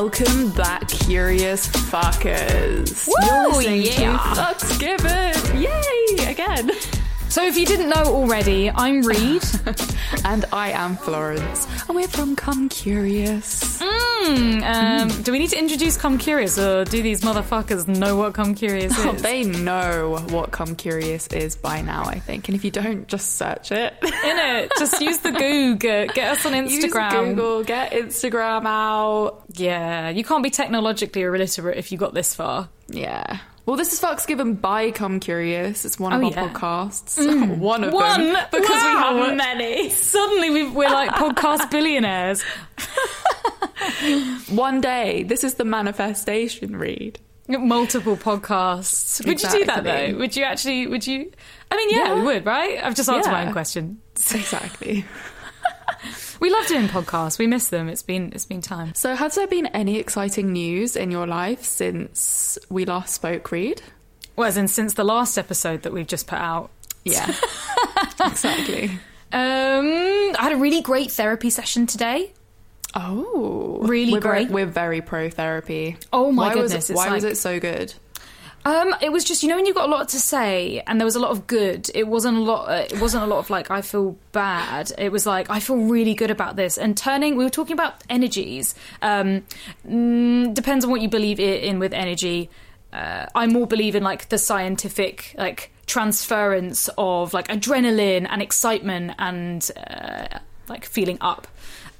Welcome back, curious fuckers. You're listening yeah. to Fucks Given. Yay! Again. So, if you didn't know already, I'm Reed. And I am Florence. And we're from Come Curious. Mm, um, Do we need to introduce Come Curious, or do these motherfuckers know what Come Curious is? Oh, they know what Come Curious is by now, I think. And if you don't, just search it. In it, just use the Google. Get us on Instagram. Use. Google, get Instagram out. Yeah, you can't be technologically illiterate if you got this far. Yeah. Well, this is Fucks Given by Come Curious. It's one of Oh, our yeah. podcasts. Mm. one of One! them. Because Wow. we have many. Suddenly, we've, we're like podcast billionaires. One day, this is the manifestation read. Multiple podcasts. Would you do that though? Would you actually? Would you? I mean, yeah, Yeah. we would, right? I've just answered my own question. Exactly. We love doing podcasts. We miss them. It's been it's been time. So, has there been any exciting news in your life since we last spoke, Reed? Well, as in since the last episode that we've just put out. Yeah. exactly. Um, I had a really great therapy session today. Oh. Really we're very- great. we're very pro therapy. Oh my why goodness, Was, why was it so good? Um, it was just you know when you've got a lot to say and there was a lot of good. It wasn't a lot. Uh, it wasn't a lot of like I feel bad. It was like I feel really good about this and turning. We were talking about energies. Um, mm, depends on what you believe in with energy. Uh, I more believe in like the scientific like transference of like adrenaline and excitement and uh, like feeling up.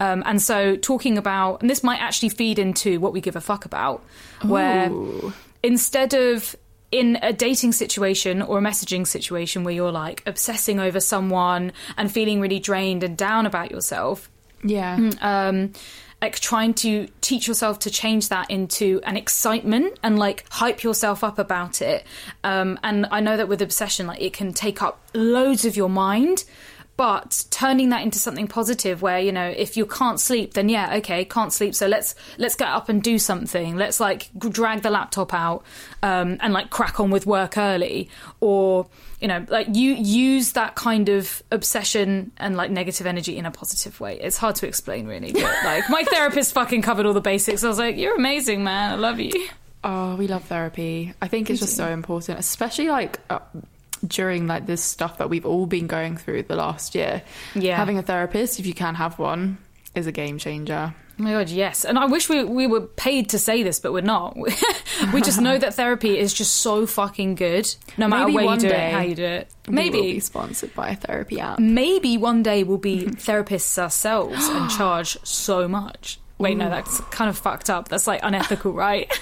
Um, and so talking about and this might actually feed into what we give a fuck about, where Ooh. Instead of in a dating situation or a messaging situation where you're like obsessing over someone and feeling really drained and down about yourself, Yeah. um, like trying to teach yourself to change that into an excitement and like hype yourself up about it. Um, and I know that with obsession, like it can take up loads of your mind. But turning that into something positive, where you know, if you can't sleep, then yeah, okay, can't sleep. So let's let's get up and do something. Let's like drag the laptop out um, and like crack on with work early, or you know, like you use that kind of obsession and like negative energy in a positive way. It's hard to explain, really. But like my therapist fucking covered all the basics. I was like, "You're amazing, man. I love you." Oh, we love therapy. I think it's just so important, especially like uh, during like this stuff that we've all been going through the last year. Yeah. Having a therapist, if you can have one, is a game changer. Oh my god, yes. And I wish we we were paid to say this, but we're not. we just know that therapy is just so fucking good, no matter Maybe where you do it, how you do it. We will be Maybe, sponsored by a therapy app. maybe one day we'll be therapists ourselves and charge so much. Wait, no, that's kind of fucked up. That's like unethical, right?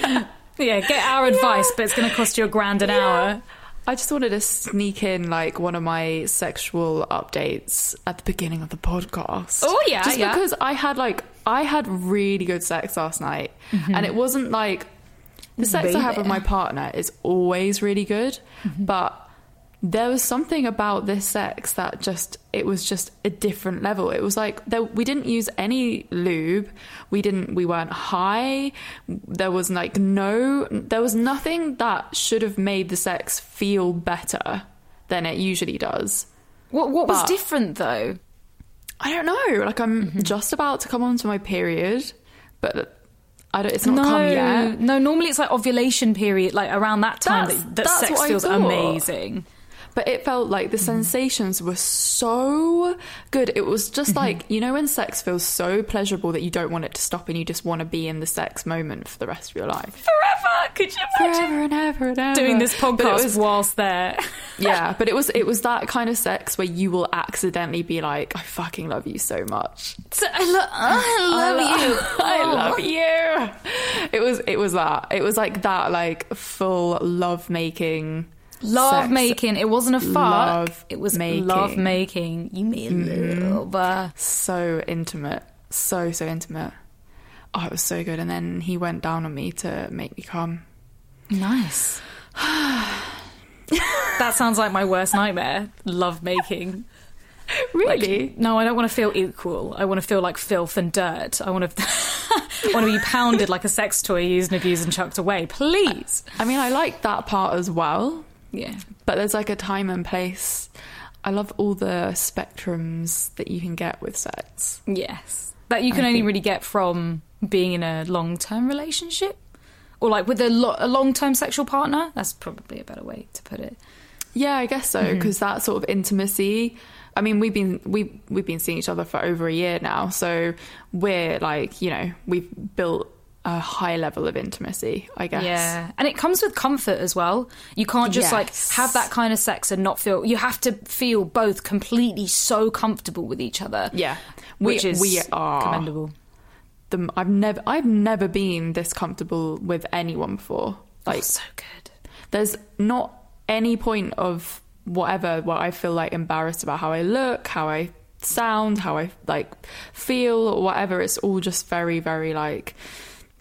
yeah. yeah, get our advice, but it's going to cost you a grand an hour. I just wanted to sneak in like one of my sexual updates at the beginning of the podcast. Oh, yeah, just yeah. because I had like I had really good sex last night, and it wasn't like the sex I have with my partner is always really good, but there was something about this sex that just it was just a different level it was like there, we didn't use any lube we didn't we weren't high there was like no there was nothing that should have made the sex feel better than it usually does What what was different though? i don't know like i'm Mm-hmm. just about to come onto my period but i don't it's not no, come yet no. Normally it's like ovulation period, like around that time That's- that, that sex feels thought. amazing. But it felt like the mm-hmm. sensations were so good. It was just mm-hmm. like, you know, when sex feels so pleasurable that you don't want it to stop and you just want to be in the sex moment for the rest of your life. Forever! Could you imagine Forever and ever and ever. doing this podcast was- whilst there? yeah, but it was it was that kind of sex where you will accidentally be like, I fucking love you so much. So I, lo- I love you. I love oh. you. It was it was that. It was like that like full love making Love sex. making. It wasn't a fuck. Love it was making. Love making. You made love. uh, so intimate. So so intimate. Oh, it was so good. And then he went down on me to make me come. Nice. that sounds like my worst nightmare. Love making. Really? No, I don't want to feel equal. I want to feel like filth and dirt. I want to, I want to be pounded like a sex toy, used and abused and chucked away. Please. I mean, I like that part as well. Yeah. But there's like a time and place. I love all the spectrums that you can get with sex. Yes. That you can I only think- really get from being in a long term relationship. Or like with a, lo- a long term sexual partner. That's probably a better way to put it. Yeah, I guess so Mm-hmm. because that sort of intimacy. I mean, we've been we we've been seeing each other for over a year now, so we're like, you know, we've built a high level of intimacy. I guess. Yeah, and it comes with comfort as well. You can't just like have that kind of sex and not feel. You have to feel both completely so comfortable with each other. Yeah. We- which is we are- commendable. The, I've never I've never been this comfortable with anyone before. Like, so good. there's not any point of whatever where I feel like embarrassed about how I look, how I sound, how I like feel, or whatever. It's all just very, very like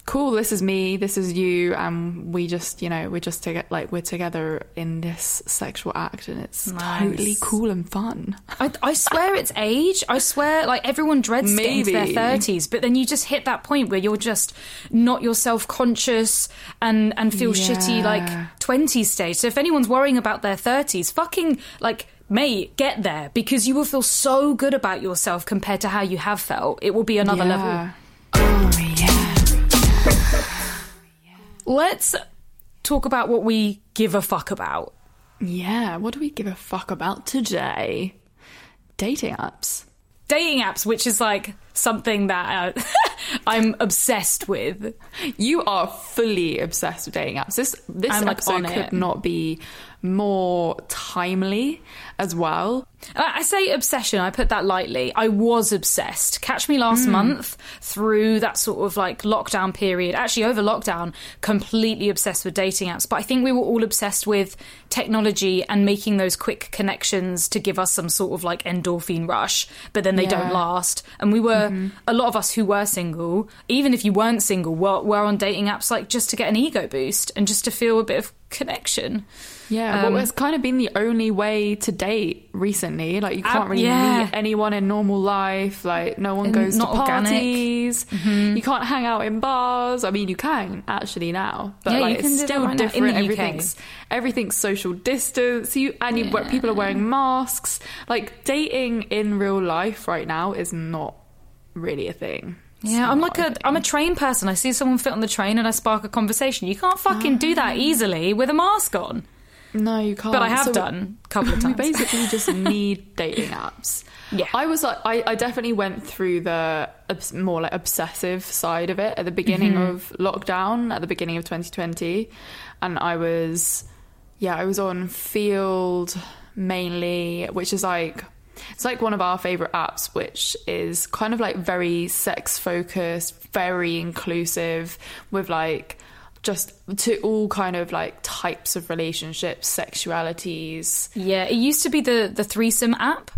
cool. This is me. This is you, and we just, you know, we're just to get like we're together in this sexual act, and it's totally cool and fun. I, I swear it's age. I swear, like everyone dreads getting to their thirties, but then you just hit that point where you're just not yourself conscious and and feel shitty like twenties stage. So if anyone's worrying about their thirties, fucking like. Mate, get there because you will feel so good about yourself compared to how you have felt. It will be another level. Oh yeah. Let's talk about what we give a fuck about. Yeah. What do we give a fuck about today? Dating apps. Dating apps, which is like something that uh, I'm obsessed with. You are fully obsessed with dating apps. This this I'm, like, episode on could it. not be more timely as well. I say obsession, I put that lightly. I was obsessed. Catch me last month through that sort of like lockdown period, actually over lockdown, completely obsessed with dating apps. But I think we were all obsessed with technology and making those quick connections to give us some sort of like endorphin rush, but then they Yeah. don't last. And we were, a lot of us who were single, even if you weren't single, were, were on dating apps like just to get an ego boost and just to feel a bit of connection. Yeah, Um, well, it's kind of been the only way to date recently. Like, you Uh, can't really yeah. meet anyone in normal life. Like, no one goes not to organic. parties. You can't hang out in bars. I mean, you can actually now, but Yeah, like, it's still right different. the UK. Everything's everything's social distance. You and you, people are wearing masks. Like, dating in real life right now is not really a thing. Yeah, I'm like a. I'm a train person. I see someone fit on the train and I spark a conversation. You can't fucking do Ah. that easily with a mask on. No, you can't. But I have So- done a couple of times. we basically just need dating apps. Yeah. I was like, I, I definitely went through the obs- more like obsessive side of it at the beginning Mm-hmm. of lockdown, at the beginning of 2020, and I was, yeah, I was on Feeld mainly, which is like. It's like one of our favorite apps, which is kind of like very sex focused, very inclusive, with like just to all kind of like types of relationships, sexualities. Yeah, it used to be the the threesome app.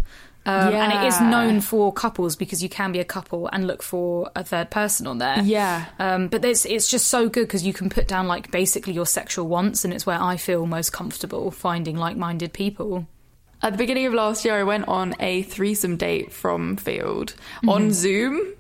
Um, And it is known for couples because you can be a couple and look for a third person on there. Yeah. Um, but it's, it's just so good because you can put down like basically your sexual wants, and it's where I feel most comfortable finding like minded people. At the beginning of last year, I went on a threesome date from Feeld on Zoom.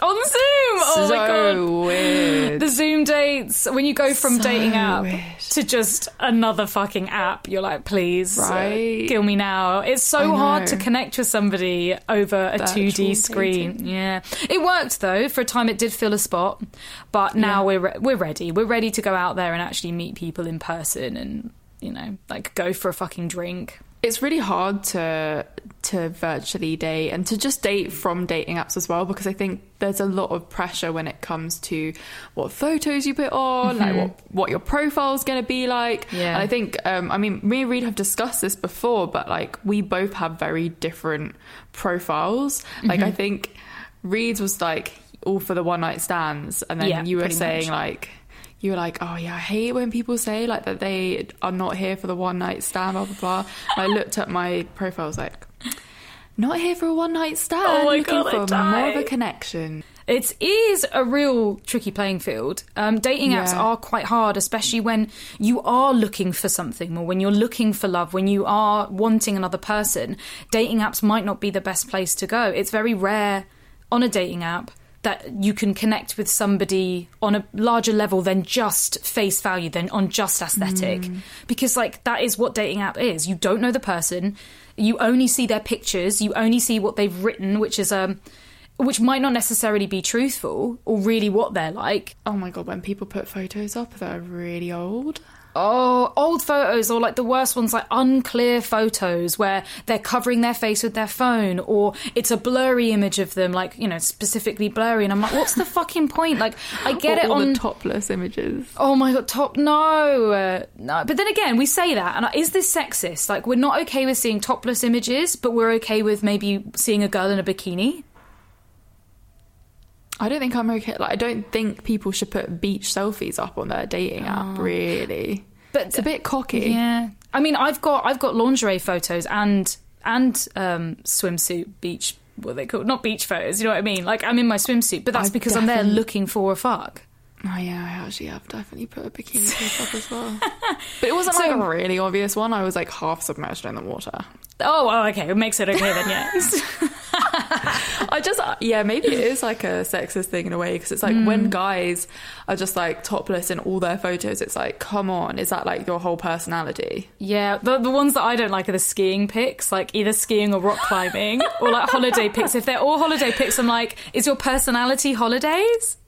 On Zoom! Oh so my god! weird. The Zoom dates, when you go from So dating app weird. to just another fucking app, you're like, please, Right. kill me now. It's so hard to connect with somebody over a 2D screen. dating. Yeah. It worked though. For a time, it did fill a spot. But now Yeah. we're, re- we're ready. We're ready to go out there and actually meet people in person and you know, like go for a fucking drink. It's really hard to to virtually date and to just date from dating apps as well because I think there's a lot of pressure when it comes to what photos you put on, like what what your profile's going to be like. Yeah. And I think um, I mean me and Reed have discussed this before, but like we both have very different profiles. Like I think Reed's was like all for the one night stands, and then Yeah, you were saying much. like you were like, oh yeah, I hate when people say like that they are not here for the one night stand, blah blah blah. I looked at my profile, I was like, not here for a one night stand, Oh my looking God, for more of a connection. It is a real tricky playing field. Um, dating apps Yeah. are quite hard, especially when you are looking for something more, when you're looking for love, when you are wanting another person. Dating apps might not be the best place to go. It's very rare on a dating app that you can connect with somebody on a larger level than just face value, than on just aesthetic. Because, like, that is what dating app is. You don't know the person, you only see their pictures, you only see what they've written, which is um, which might not necessarily be truthful or really what they're like. Oh my god, when people put photos up that are really old. Oh, old photos or like the worst ones, like unclear photos where they're covering their face with their phone or it's a blurry image of them, like, you know, specifically blurry. And I'm like, what's the fucking point? Like, I get Or it on. the topless images. Oh my god, top no, uh, no. But then again, we say that, and is this sexist? Like, we're not okay with seeing topless images, but we're okay with maybe seeing a girl in a bikini. I don't think I'm okay. Like, I don't think people should put beach selfies up on their dating app. Really, But it's a bit cocky. Yeah, I mean, I've got I've got lingerie photos and and um, swimsuit beach. What are they called? Not beach photos. You know what I mean? Like I'm in my swimsuit, but that's I because I'm there looking for a fuck. Oh yeah, I actually have definitely put a bikini pic up as well. But it wasn't like a really obvious one. I was like half submerged in the water. Oh, well, okay, it makes it okay then. Yes. I just uh, yeah, maybe it is like a sexist thing in a way because it's like when mm. guys are just like topless in all their photos. It's like, come on, is that like your whole personality? yeah, the the ones that I don't like are the skiing pics, like either skiing or rock climbing, or like holiday pics. If they're all holiday pics, I'm like, is your personality holidays?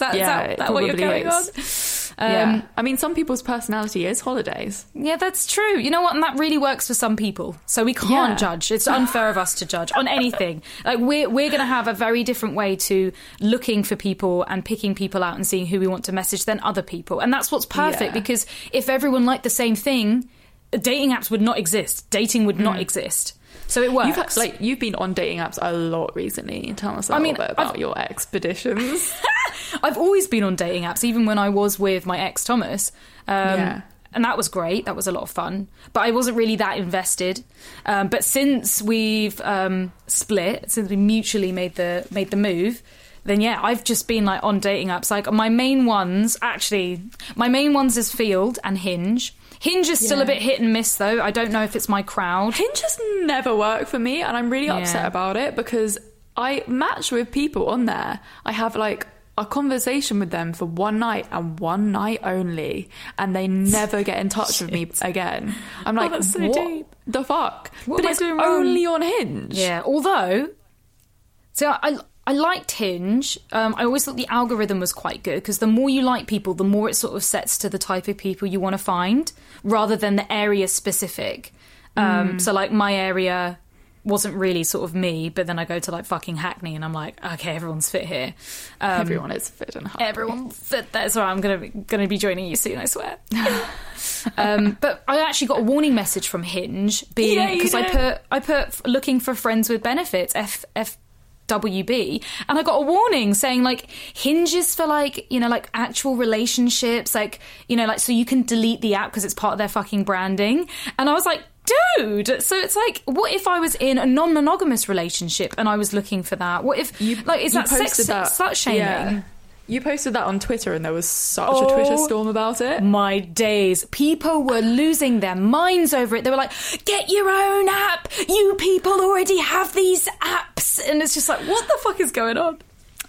Is that, is Yeah, that, that what you're going is. on? Um, yeah, I mean, some people's personality is holidays. Yeah, that's true. You know what? And that really works for some people. So we can't Yeah. judge. It's unfair of us to judge on anything. Like we're we're going to have a very different way to looking for people and picking people out and seeing who we want to message than other people. And that's what's perfect Yeah. because if everyone liked the same thing, dating apps would not exist. Dating would not exist. So it works. You've had, like you've been on dating apps a lot recently. Tell us a I little mean, bit about I've- your expeditions. I've always been on dating apps, even when I was with my ex Thomas. Um, Yeah. And that was great. That was a lot of fun. But I wasn't really that invested. Um, but since we've um, split, since we mutually made the made the move, then yeah, I've just been like on dating apps. Like my main ones, actually, my main ones is Feeld and Hinge. Hinge is still a bit hit and miss though. I don't know if it's my crowd. Hinge has never worked for me, and I'm really upset Yeah. about it because I match with people on there. I have like a conversation with them for one night and one night only, and they never get in touch with me again. I'm oh, like, Oh, that's so what deep. the fuck? What but it's only on Hinge. Yeah, although, so I I liked Hinge. Um, I always thought the algorithm was quite good because the more you like people, the more it sort of sets to the type of people you want to find, rather than the area specific. Um, So like my area wasn't really sort of me, but then I go to like fucking Hackney and I'm like, okay, everyone's fit here. Um, Everyone is fit and. Everyone fit. That's why I'm gonna gonna be joining you soon. I swear. um, but I actually got a warning message from Hinge, being because I put I put looking for friends with benefits F F. WB and I got a warning saying like hinges for like you know like actual relationships like you know like so you can delete the app because it's part of their fucking branding. And I was like dude so it's like what if I was in a non-monogamous relationship and I was looking for that? What if you, like is that sex that- slut shaming? Yeah. You posted that on Twitter, and there was such Oh. a Twitter oh storm about it. my days. People were losing their minds over it. They were like, get your own app. You people already have these apps. And it's just like, what the fuck is going on?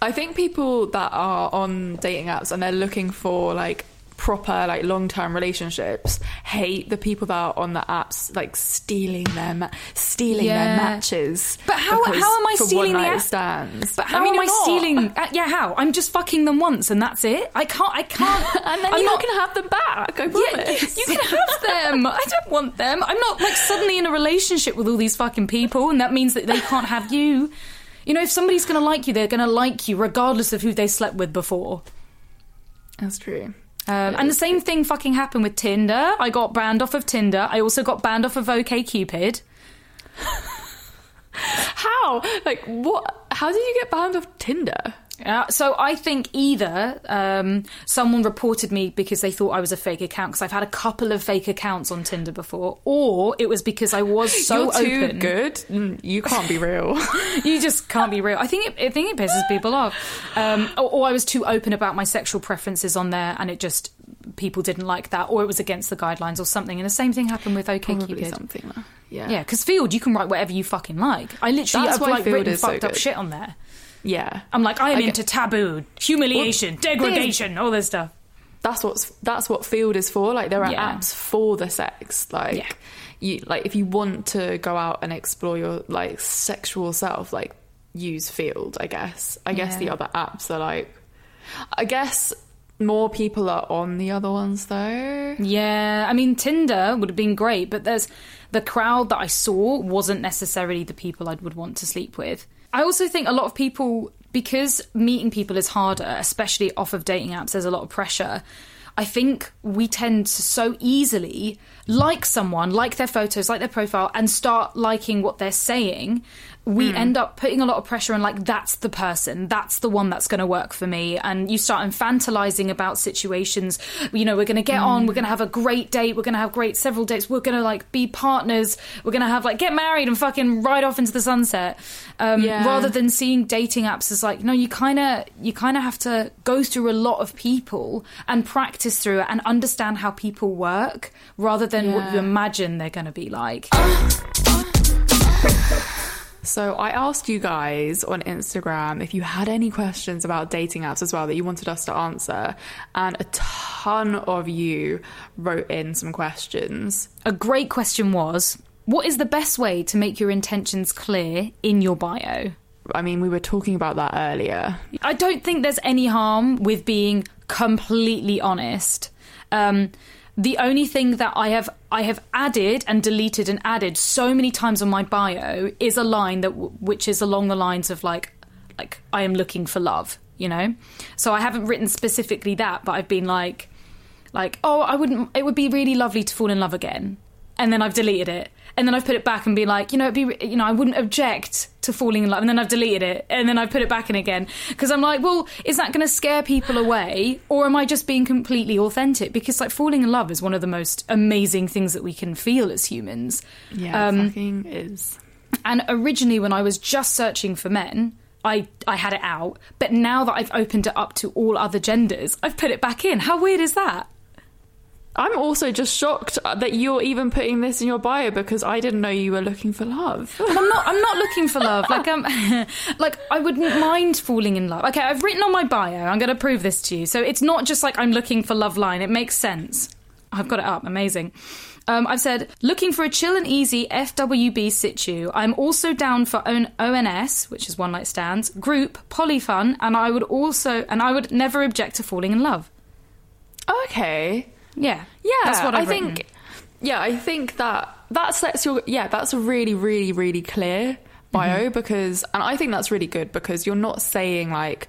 I think people that are on dating apps and they're looking for like proper like long term relationships hate the people that are on the apps like stealing their ma- stealing Yeah. their matches. But how- how am I stealing the app? stands? But how I mean, am I not. stealing? Uh, yeah, how? I'm just fucking them once and that's it. I can't. I can't. And then I'm you're not to have them back. I Yeah, promise. you can have them. I don't want them. I'm not like suddenly in a relationship with all these fucking people, and that means that they can't have you. You know, if somebody's going to like you, they're going to like you regardless of who they slept with before. That's true. Um, and the same thing fucking happened with Tinder. I got banned off of Tinder. I also got banned off of OKCupid. How? Like what? How did you get banned off Tinder? Uh, so I think either um, someone reported me because they thought I was a fake account because I've had a couple of fake accounts on Tinder before, or it was because I was so You're too open. good. Mm, You can't be real. you just can't be real. I think it, I think it pisses people off. Um, or, or I was too open about my sexual preferences on there, and it just people didn't like that, or it was against the guidelines or something. And the same thing happened with Probably OkCupid. something. Yeah. Yeah, because Feeld, you can write whatever you fucking like. I literally That's have why like written is so fucked up shit on there. Yeah. I'm like, I am I get- into taboo, humiliation, Well, degradation, all this stuff. that's what's that's what Feeld is for like there are Yeah. apps for the sex like Yeah. you like if you want to go out and explore your like sexual self like use Feeld i guess i guess the other apps are like i guess more people are on the other ones though Yeah, I mean Tinder would have been great, but there's the crowd that I saw wasn't necessarily the people I would want to sleep with. I also think a lot of people because meeting people is harder, especially off of dating apps, there's a lot of pressure. I think we tend to so easily like someone, like their photos, like their profile, and start liking what they're saying. We hmm. end up putting a lot of pressure on, like, that's the person, that's the one that's going to work for me. And you start infantilizing about situations. You know, we're going to get on, we're hmm. going to have a great date, we're going to have great several dates, we're going to, like, be partners, we're going to have, like, get married and fucking ride off into the sunset. Um, Yeah. Rather than seeing dating apps as, like, no, you kind of, you kind of have to go through a lot of people and practice through it and understand how people work rather than what you imagine they're going to be like. Uh, uh, uh, So I asked you guys on Instagram if you had any questions about dating apps as well that you wanted us to answer, and a ton of you wrote in some questions. A great question was what is the best way to make your intentions clear in your bio? I mean, we were talking about that earlier. I don't think there's any harm with being completely honest. Um, the only thing that I have I have added and deleted and added so many times on my bio is a line that which is along the lines of like like I am looking for love, you know. So I haven't written specifically that, but I've been like like oh I wouldn't it would be really lovely to fall in love again, and then I've deleted it, and then I've put it back and be like you know it'd be you know I wouldn't object to falling in love, and then I've deleted it, and then I put it back in again because I'm like well is that going to scare people away, or am I just being completely authentic? Because like falling in love is one of the most amazing things that we can feel as humans. Yeah, Um, fucking is. And originally, when I was just searching for men, I I had it out. But now that I've opened it up to all other genders, I've put it back in. How weird is that? I'm also just shocked that you're even putting this in your bio because I didn't know you were looking for love. And I'm not. I'm not looking for love. Like um, like I wouldn't mind falling in love. Okay, I've written on my bio. I'm going to prove this to you. So it's not just like I'm looking for love line. It makes sense. I've got it up. Amazing. Um, I've said looking for a chill and easy FWB situ. I'm also down for own ONS, which is one night stands, group, polyfun, and I would also and I would never object to falling in love. okay. Yeah, Yeah, that's what I've I think. written. Yeah, I think that that sets your yeah. That's a really, really, really clear bio Mm-hmm. because, and I think that's really good because you're not saying like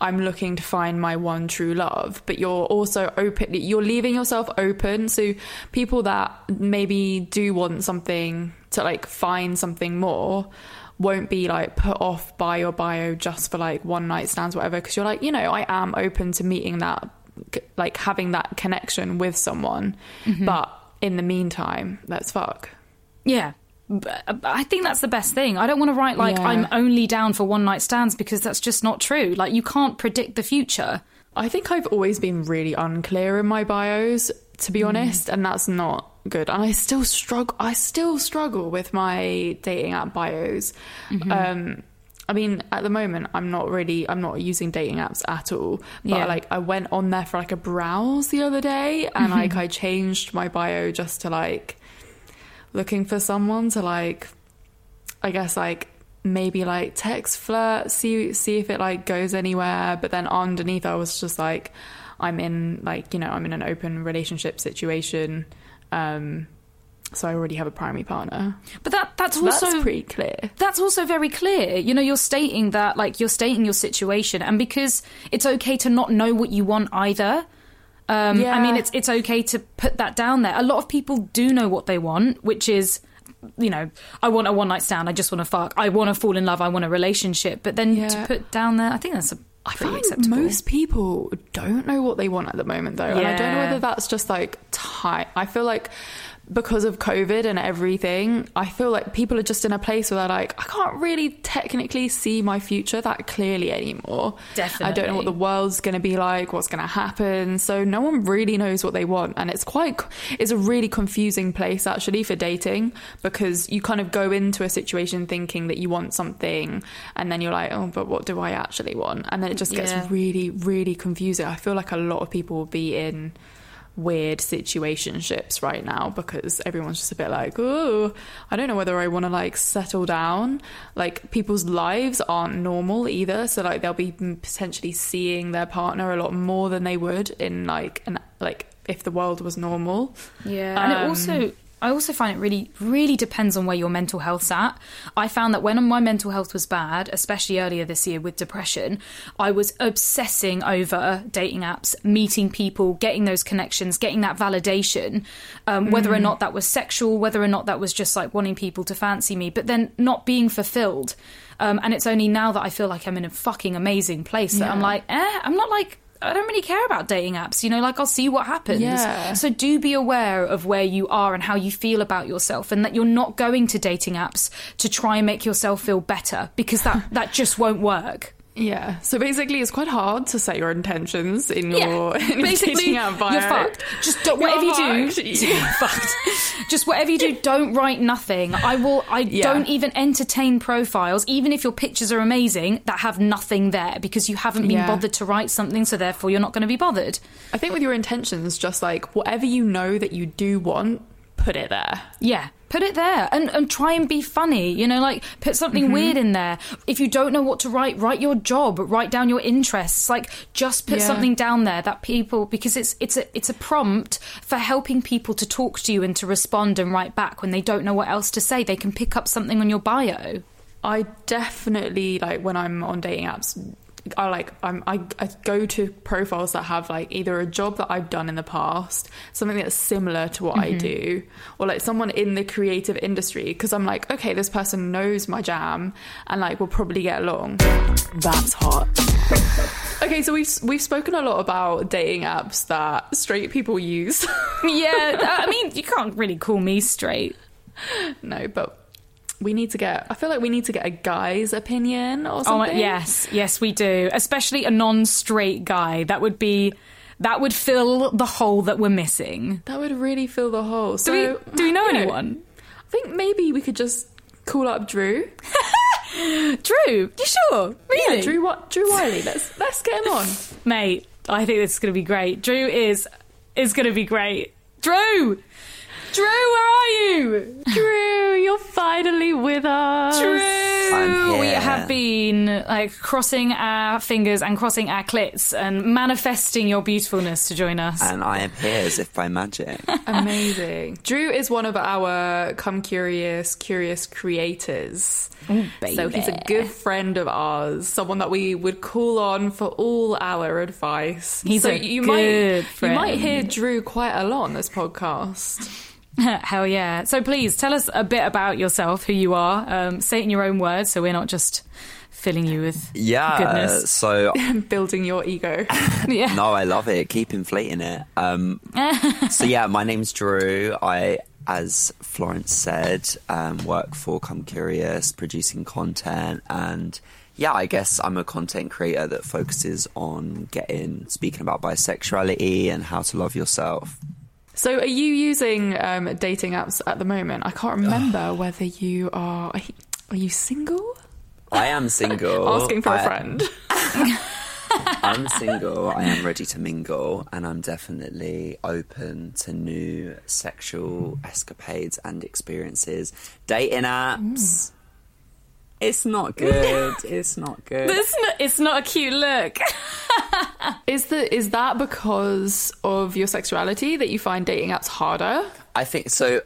I'm looking to find my one true love, but you're also open. You're leaving yourself open, so people that maybe do want something to like find something more won't be like put off by your bio just for like one night stands, whatever. Because you're like, you know, I am open to meeting that, like having that connection with someone, Mm-hmm. but in the meantime, let's fuck. Yeah. Uh, I think that's the best thing. I don't want to write like Yeah. I'm only down for one night stands because that's just not true. Like you can't predict the future. I think I've always been really unclear in my bios, to be honest, and that's not good. And I still struggle. I still struggle with my dating app bios. Um, I mean, at the moment, I'm not really, I'm not using dating apps at all. But Yeah. like, I went on there for like a browse the other day, and like, I changed my bio just to like looking for someone to like, I guess like maybe like text flirt, see see if it like goes anywhere. But then underneath, I was just like, I'm in like you know, I'm in an open relationship situation. Um, so I already have a primary partner. But that that's So also that's pretty clear. that's also very clear. You know, you're stating that, like, you're stating your situation, and because it's okay to not know what you want either. Um, I mean, it's it's okay to put that down there. A lot of people do know what they want, which is, you know, I want a one night stand. I just want to fuck. I want to fall in love. I want a relationship. But then to put down there, I think that's a I find acceptable. most people don't know what they want at the moment, though, yeah. and I don't know whether that's just like time. I feel like because of COVID and everything, I feel like people are just in a place where they're like, I can't really technically see my future that clearly anymore. Definitely. I don't know what the world's going to be like, what's going to happen. So no one really knows what they want, and it's quite, it's a really confusing place actually for dating because you kind of go into a situation thinking that you want something, and then you're like, oh, but what do I actually want? And then it just gets Yeah. really, really confusing. I feel like a lot of people will be in weird situationships right now because everyone's just a bit like, oh, I don't know whether I want to like settle down. Like people's lives aren't normal either, so like they'll be potentially seeing their partner a lot more than they would in like an like if the world was normal. Yeah, and it Um, also I also find it really really depends on where your mental health's at. I found that when my mental health was bad, especially earlier this year with depression, I was obsessing over dating apps, meeting people, getting those connections, getting that validation, um, whether Mm. or not that was sexual, whether or not that was just like wanting people to fancy me, but then not being fulfilled. Um, and it's only now that I feel like I'm in a fucking amazing place that I'm like, eh, I'm not like. I don't really care about dating apps, you know, like I'll see what happens. Yeah. So do be aware of where you are and how you feel about yourself and that you're not going to dating apps to try and make yourself feel better because that that just won't work. Yeah. So basically, it's quite hard to set your intentions in your, in Basically, dating app bio. you're fucked. Just don't, whatever you do, you're fucked. Just whatever you do, don't write nothing. I will. I Yeah. don't even entertain profiles, even if your pictures are amazing, that have nothing there because you haven't been Yeah. bothered to write something. So therefore, you're not going to be bothered. I think with your intentions, just like whatever you know that you do want, put it there. Yeah, put it there and, and try and be funny. You know, like put Mm-hmm. something weird in there. If you don't know what to write, write your job, write down your interests. Like just put Yeah. something down there that people because it's it's a it's a prompt for helping people to talk to you and to respond and write back when they don't know what else to say. They can pick up something on your bio. I definitely like when I'm on dating apps. I like I'm, I I go to profiles that have like either a job that I've done in the past, something that's similar to what I mm-hmm. do, or like someone in the creative industry because I'm like, okay, this person knows my jam and like we'll probably get along. That's hot. Okay, so we've we've spoken a lot about dating apps that straight people use. yeah, I mean, you can't really call me straight. no, but we need to get. I feel like we need to get a guy's opinion or Oh something. yes, yes, we do. Especially a non-straight guy. That would be that would fill the hole that we're missing. That would really fill the hole. Do So, we do we know anyone? I think maybe we could just call up Drew. Drew, you sure? Really? Yeah, Drew. What? Drew Wiley. Let's let's get him on. Mate, I think this is going to be great. Drew is is going to be great. Drew, Drew, where are you? Drew, you're finally with us. Drew, we have been like crossing our fingers and crossing our clits and manifesting your beautifulness to join us. and I appear as if by magic. Amazing. Drew is one of our Come Curious, Curious creators. So he's a good friend of ours, someone that we would call on for all our advice. He's so a you good might you might hear Drew quite a lot on this podcast. Hell yeah! So please tell us a bit about yourself, who you are. Um, say it in your own words, so we're not just filling you with Yeah. goodness. So Building your ego. Yeah. no, I love it. Keep inflating it. Um, so yeah, my name's Drew. I, as Florence said, um, work for Come Curious, producing content, and yeah, I guess I'm a content creator that focuses on getting speaking about bisexuality and how to love yourself. So, are you using um, dating apps at the moment? I can't remember whether you are. Are you single? I am single. Asking for a I- friend. I'm single. I am ready to mingle, and I'm definitely open to new sexual escapades and experiences. Dating apps. It's not good. It's not good. It's not, it's not a cute look. Is the is that because of your sexuality that you find dating apps harder? I think so.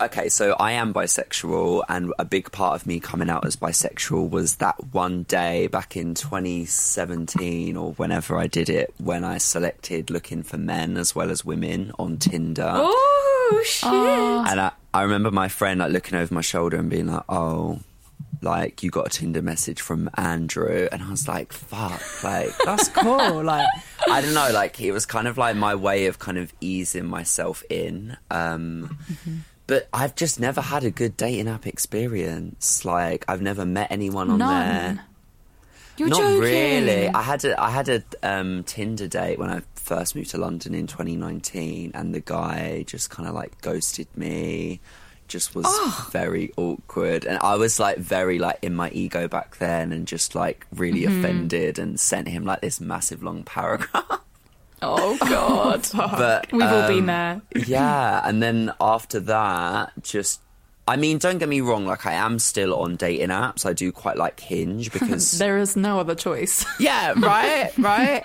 Okay, so I am bisexual, and a big part of me coming out as bisexual was that one day back in 2017 or whenever I did it, when I selected looking for men as well as women on Tinder. Oh shit! And I, I remember my friend like looking over my shoulder and being like, "Oh, like you got a Tinder message from Andrew," and I was like, "Fuck, like that's cool." like I don't know, like it was kind of like my way of kind of easing myself in. Um, But I've just never had a good dating app experience. Like I've never met anyone on None. there. You're Not joking. really. I had a I had a um, Tinder date when I first moved to London in 2019, and the guy just kind of like ghosted me. Just was very awkward, and I was like very like in my ego back then, and just like really offended, and sent him like this massive long paragraph. Oh god. but We've all been um, there. yeah, and then after that, just. I mean, don't get me wrong. Like, I am still on dating apps. I do quite like Hinge because There is no other choice. Yeah, right, right.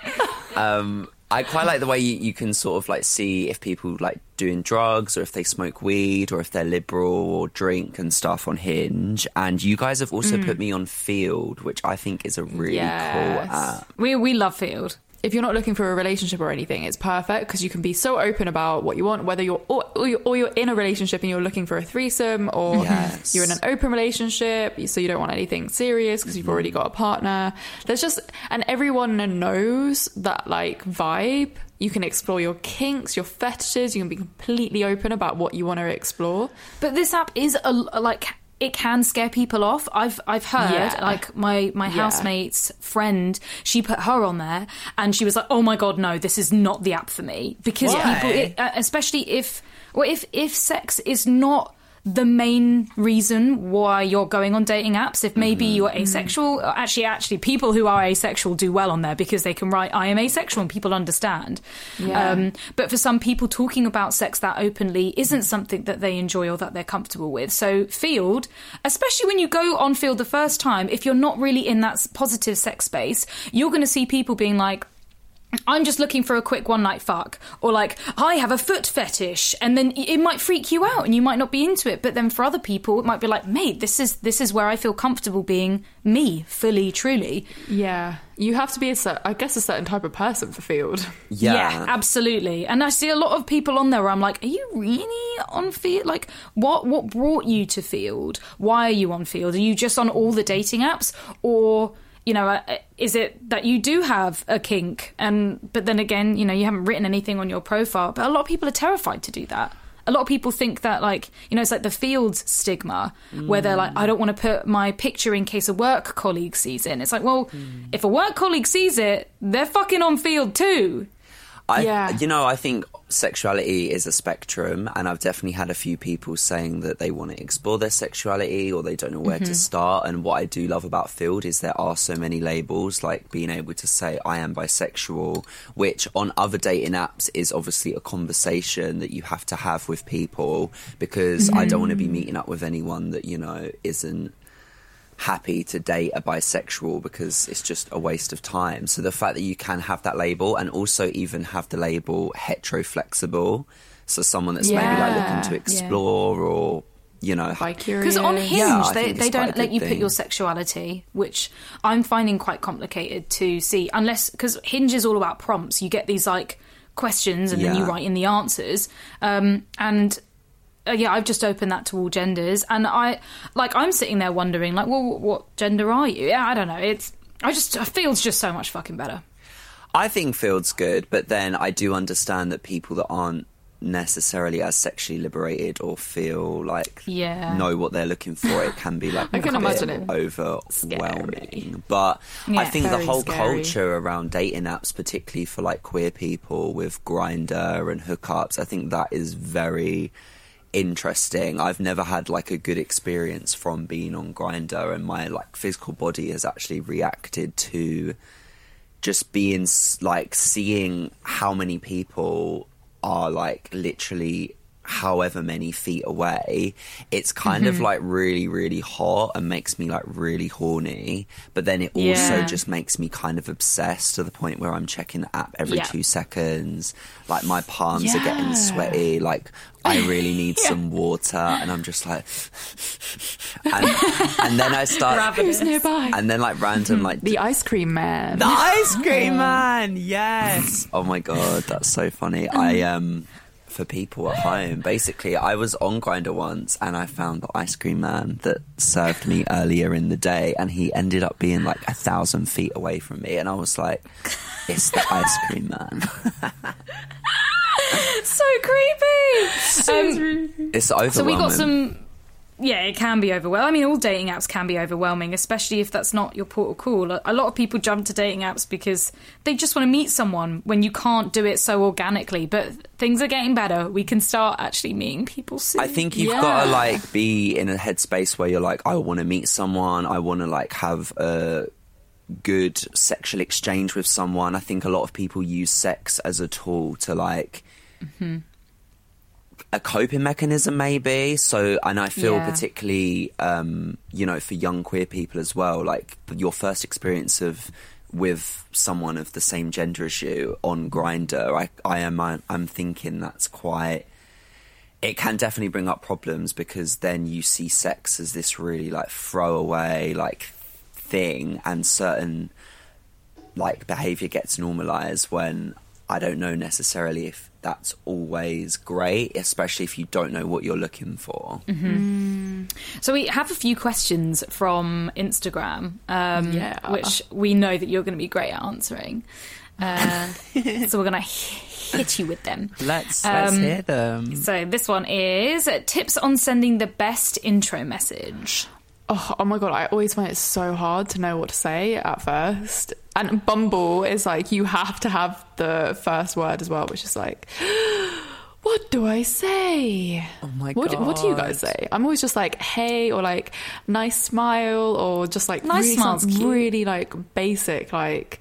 um, I quite like the way you, you can sort of like see if people like doing drugs or if they smoke weed or if they're liberal or drink and stuff on Hinge. And you guys have also mm. put me on Feeld, which I think is a really Yes. cool app. We we love Feeld. If you're not looking for a relationship or anything, it's perfect because you can be so open about what you want, whether you're or, or, you're or you're in a relationship and you're looking for a threesome, or Yes. you're in an open relationship, so you don't want anything serious because you've already mm-hmm. got a partner. There's just and everyone knows that like vibe. You can explore your kinks, your fetishes. You can be completely open about what you want to explore. But this app is a like it can scare people off. I've I've heard Yeah. like my my Yeah. housemate's friend, she put her on there and she was like, "Oh my god, no, this is not the app for me." Because Why? people it, uh, especially if well if if sex is not the main reason why you're going on dating apps if maybe you're asexual actually actually people who are asexual do well on there because they can write i am asexual and people understand Yeah. um, but for some people, talking about sex that openly isn't something that they enjoy or that they're comfortable with. So, Feeld, especially when you go on Feeld the first time, if you're not really in that positive sex space, you're going to see people being like, I'm just looking for a quick one night fuck. Or like, I have a foot fetish. And then it might freak you out and you might not be into it. But then for other people, it might be like, mate, this is, this is where I feel comfortable being me, fully, truly. Yeah, you have to be a cer- I guess a certain type of person for Feeld. Yeah. absolutely. And I see a lot of people on there where I'm like, are you really on Feeld? Like, what what brought you to Feeld? Why are you on Feeld? Are you just on all the dating apps, or you know, uh, is it that you do have a kink? And but then again, you know, you haven't written anything on your profile. But a lot of people are terrified to do that. A lot of people think that, like, you know, it's like the Feeld's stigma, where they're like, I don't want to put my picture in case a work colleague sees it. And it's like, well, if a work colleague sees it, they're fucking on Feeld too. I, Yeah. You know, I think sexuality is a spectrum, and I've definitely had a few people saying that they want to explore their sexuality or they don't know where Mm-hmm. to start. And what I do love about Feeld is there are so many labels, like being able to say, I am bisexual, which on other dating apps is obviously a conversation that you have to have with people because I don't want to be Mm-hmm. meeting up with anyone that, you know, isn't happy to date a bisexual because it's just a waste of time. So the fact that you can have that label and also even have the label hetero flexible, so someone that's maybe like looking to explore or you know. Because on Hinge, Yeah, they, they it's quite a don't let you put your sexuality, which I'm finding quite complicated to see. Unless, because Hinge is all about prompts. You get these like questions and then you write in the answers. Um, and uh, yeah, I've just opened that to all genders. And I, like, I'm sitting there wondering, like, well, what gender are you? Yeah, I don't know. It's, I just, it feels just so much fucking better. I think Feeld's good, but then I do understand that people that aren't necessarily as sexually liberated or feel like Yeah. know what they're looking for it can be like I can imagine it. overwhelming but i think the whole scary. culture around dating apps particularly for like queer people with Grindr and hookups i think that is very interesting. I've never had like a good experience from being on Grindr, and my like physical body has actually reacted to just being like seeing how many people are like literally however many feet away it's kind of like really really hot and makes me like really horny but then it also Yeah. just makes me kind of obsessed to the point where i'm checking the app every Yeah. two seconds like my palms are getting sweaty like i really need some water and i'm just like and, and then i start Who's nearby? and then like random like the ice cream man. the ice cream man, yes. Oh my god, that's so funny. I um for people at home, basically I was on Grindr once and I found the ice cream man that served me earlier in the day and he ended up being like a thousand feet away from me and I was like, It's the ice cream man. so creepy. Um, It's overwhelming. so we got some. Yeah, it can be overwhelming. I mean, all dating apps can be overwhelming, especially if that's not your portal call. A lot of people jump to dating apps because they just want to meet someone when you can't do it so organically. But things are getting better. We can start actually meeting people soon. I think you've Yeah. got to like be in a headspace where you're like, I want to meet someone. I want to like have a good sexual exchange with someone. I think a lot of people use sex as a tool to like mm-hmm. A coping mechanism, maybe. So, and I feel Yeah. particularly, um, you know, for young queer people as well, like your first experience of with someone of the same gender as you on Grindr, I, I am, I'm thinking that's quite it can definitely bring up problems because then you see sex as this really like throwaway like thing and certain like behavior gets normalized when I don't know necessarily if that's always great, especially if you don't know what you're looking for. So we have a few questions from Instagram, um, Yeah. which we know that you're going to be great at answering. Uh, so we're going to hit you with them. Let's let's hear them. So this one is tips on sending the best intro message. Oh, oh my god, I always find it so hard to know what to say at first. And Bumble is like you have to have the first word as well, which is like what do I say? Oh my god. what, What do you guys say? I'm always just like hey or like nice smile or just like Nice really, smile's really like basic like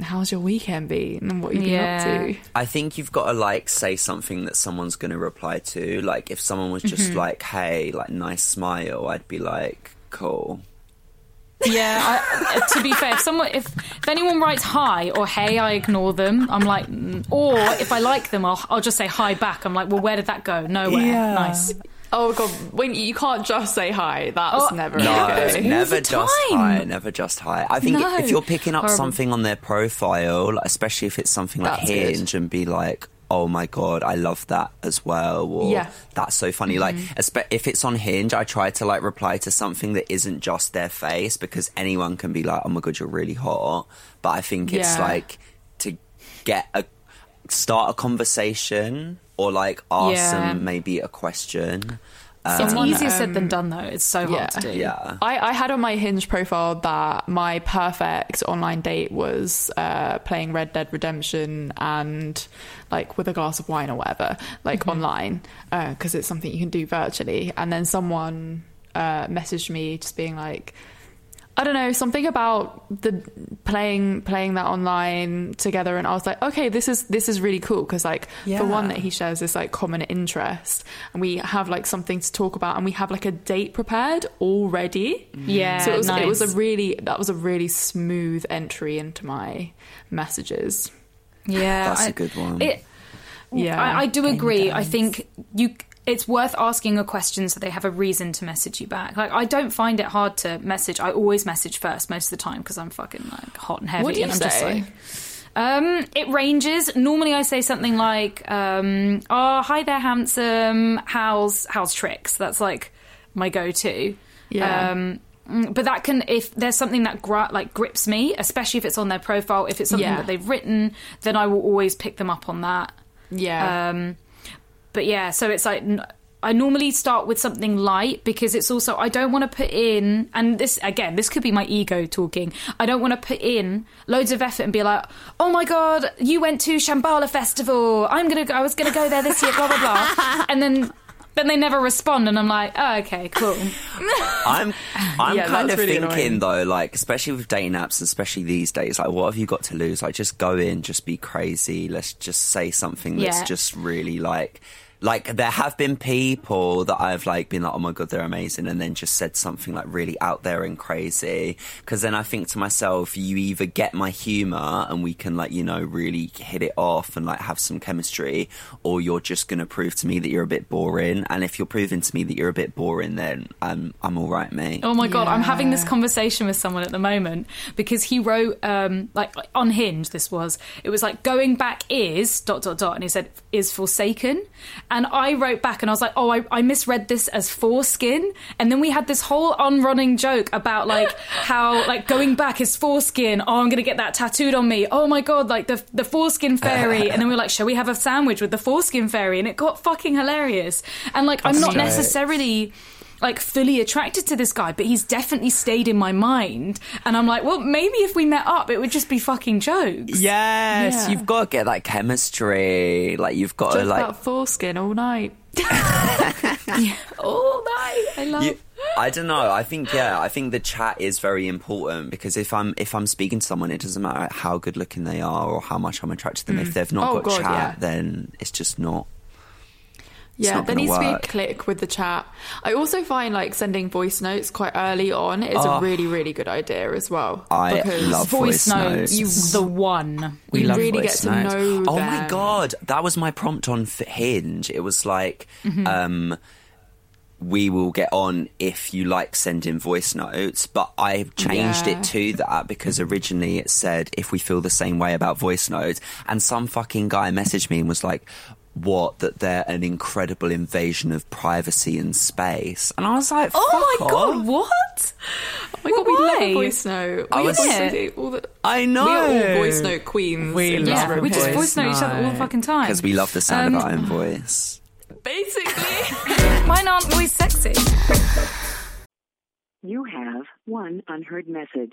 how's your weekend been and what you've been Yeah. up to? I think you've got to like say something that someone's going to reply to. Like if someone was just like, "Hey, like nice smile," I'd be like, "Cool." Yeah, I, uh, to be fair, if someone if, if anyone writes hi or hey, I ignore them. I'm like, mm. or if I like them, I'll I'll just say hi back. I'm like, well, where did that go? Nowhere. Yeah. Nice. Oh god, when you can't just say hi, that's Oh, never No, okay. never the just hi. Never just hi. I think No. if you're picking up Horrible. something on their profile, like, especially if it's something like That's good. Hinge, and be like, "Oh my god, I love that as well," or Yeah. "That's so funny." Like, Mm-hmm. espe- if it's on Hinge, I try to like reply to something that isn't just their face because anyone can be like, "Oh my god, you're really hot," but I think it's Yeah. like to get a start a conversation or like ask Yeah. them maybe a question. It's easier said than um, done, though. It's so yeah. hard to do. Yeah. I, I had on my Hinge profile that my perfect online date was uh, playing Red Dead Redemption and like with a glass of wine or whatever, like online, because it's something you can do virtually. And then someone uh, messaged me just being like, I don't know, something about the playing playing that online together, and I was like, okay, this is this is really cool because like the one that he shares this like common interest, and we have like something to talk about, and we have like a date prepared already. Mm-hmm. Yeah, so it was it was a really that was a really smooth entry into my messages. Yeah, That's a a good one. It, Yeah, I, I do game agree. I think you. It's worth asking a question so they have a reason to message you back. Like I don't find it hard to message. I always message first most of the time because I'm fucking like hot and heavy, What do you and I'm just say? like. Um, it ranges. Normally, I say something like, um, "Oh, hi there, handsome. How's how's tricks?" That's like my go-to. Yeah. Um, mm, but that can, if there's something that gra- like grips me, especially if it's on their profile, if it's something Yeah. that they've written, then I will always pick them up on that. yeah. Um, but yeah, so it's like n- I normally start with something light because it's also I don't want to put in and this again this could be my ego talking. I don't want to put in loads of effort and be like, oh my god, you went to Shambala Festival. I'm gonna go, I was gonna go there this year, blah blah blah, and then. then they never respond, and I'm like, oh, okay, cool. I'm I'm Yeah, kind of really thinking annoying. though, like especially with dating apps, especially these days, like what have you got to lose? Like just go in, just be crazy. Let's just say something that's Yeah. just really like. Like there have been people that I've like been like, oh my god, they're amazing, and then just said something like really out there and crazy. Because then I think to myself, you either get my humor and we can like you know really hit it off and like have some chemistry, or you're just gonna prove to me that you're a bit boring. And if you're proving to me that you're a bit boring, then I'm I'm all right, mate. Oh my god, I'm having this conversation with someone at the moment because he wrote um like on Hinge this was it was like going back is dot dot dot and he said is forsaken and I wrote back and I was like oh I, I misread this as foreskin. And then we had this whole on-running joke about like how like going back is foreskin. Oh I'm gonna get that tattooed on me. Oh my god like the the foreskin fairy. And then we were like shall we have a sandwich with the foreskin fairy? And it got fucking hilarious. And like I'm not great. necessarily like fully attracted to this guy, but he's definitely stayed in my mind. And I'm like, well, maybe if we met up, it would just be fucking jokes. Yes, Yeah. you've got to get that chemistry. Like you've got Talk to like. about foreskin all night. All night. I love. You, I don't know. I think yeah. I think the chat is very important because if I'm if I'm speaking to someone, it doesn't matter how good looking they are or how much I'm attracted to them. Mm. If they've not Oh, got God, chat, yeah. then it's just not. Yeah, there needs to be a click with the chat. I also find like sending voice notes quite early on is Oh. a really, really good idea as well. I because love voice, voice notes, notes. the one. We You really get to notes. know Oh my god, that was my prompt on Hinge. It was like, Mm-hmm. um, we will get on if you like sending voice notes, but I changed Yeah. it to that because originally it said if we feel the same way about voice notes, and some fucking guy messaged me and was like. What that they're an incredible invasion of privacy and space, and I was like, Oh my "Fuck god, what? Oh my god, we love Why? a voice note. I was- voice Yeah. note all the- I know. We are all voice note queens. We love Yeah, we just voice voice note each other all the fucking time. because we love the sound Um, of our own voice. Basically. Mine aren't always sexy. You have one unheard message.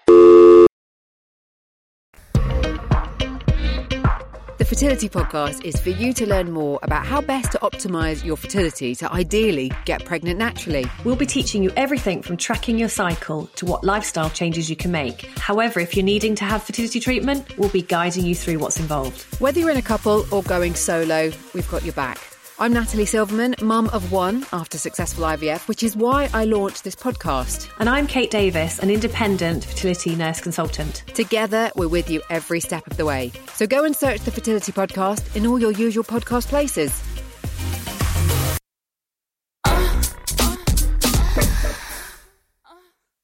Fertility Podcast is for you to learn more about how best to optimize your fertility to ideally get pregnant naturally. We'll be teaching you everything from tracking your cycle to what lifestyle changes you can make. However, if you're needing to have fertility treatment, we'll be guiding you through what's involved. Whether you're in a couple or going solo, we've got your back. I'm Natalie Silverman, mum of one after successful IVF, which is why I launched this podcast. And I'm Kate Davis, an independent fertility nurse consultant. Together, we're with you every step of the way. So go and search the Fertility Podcast in all your usual podcast places.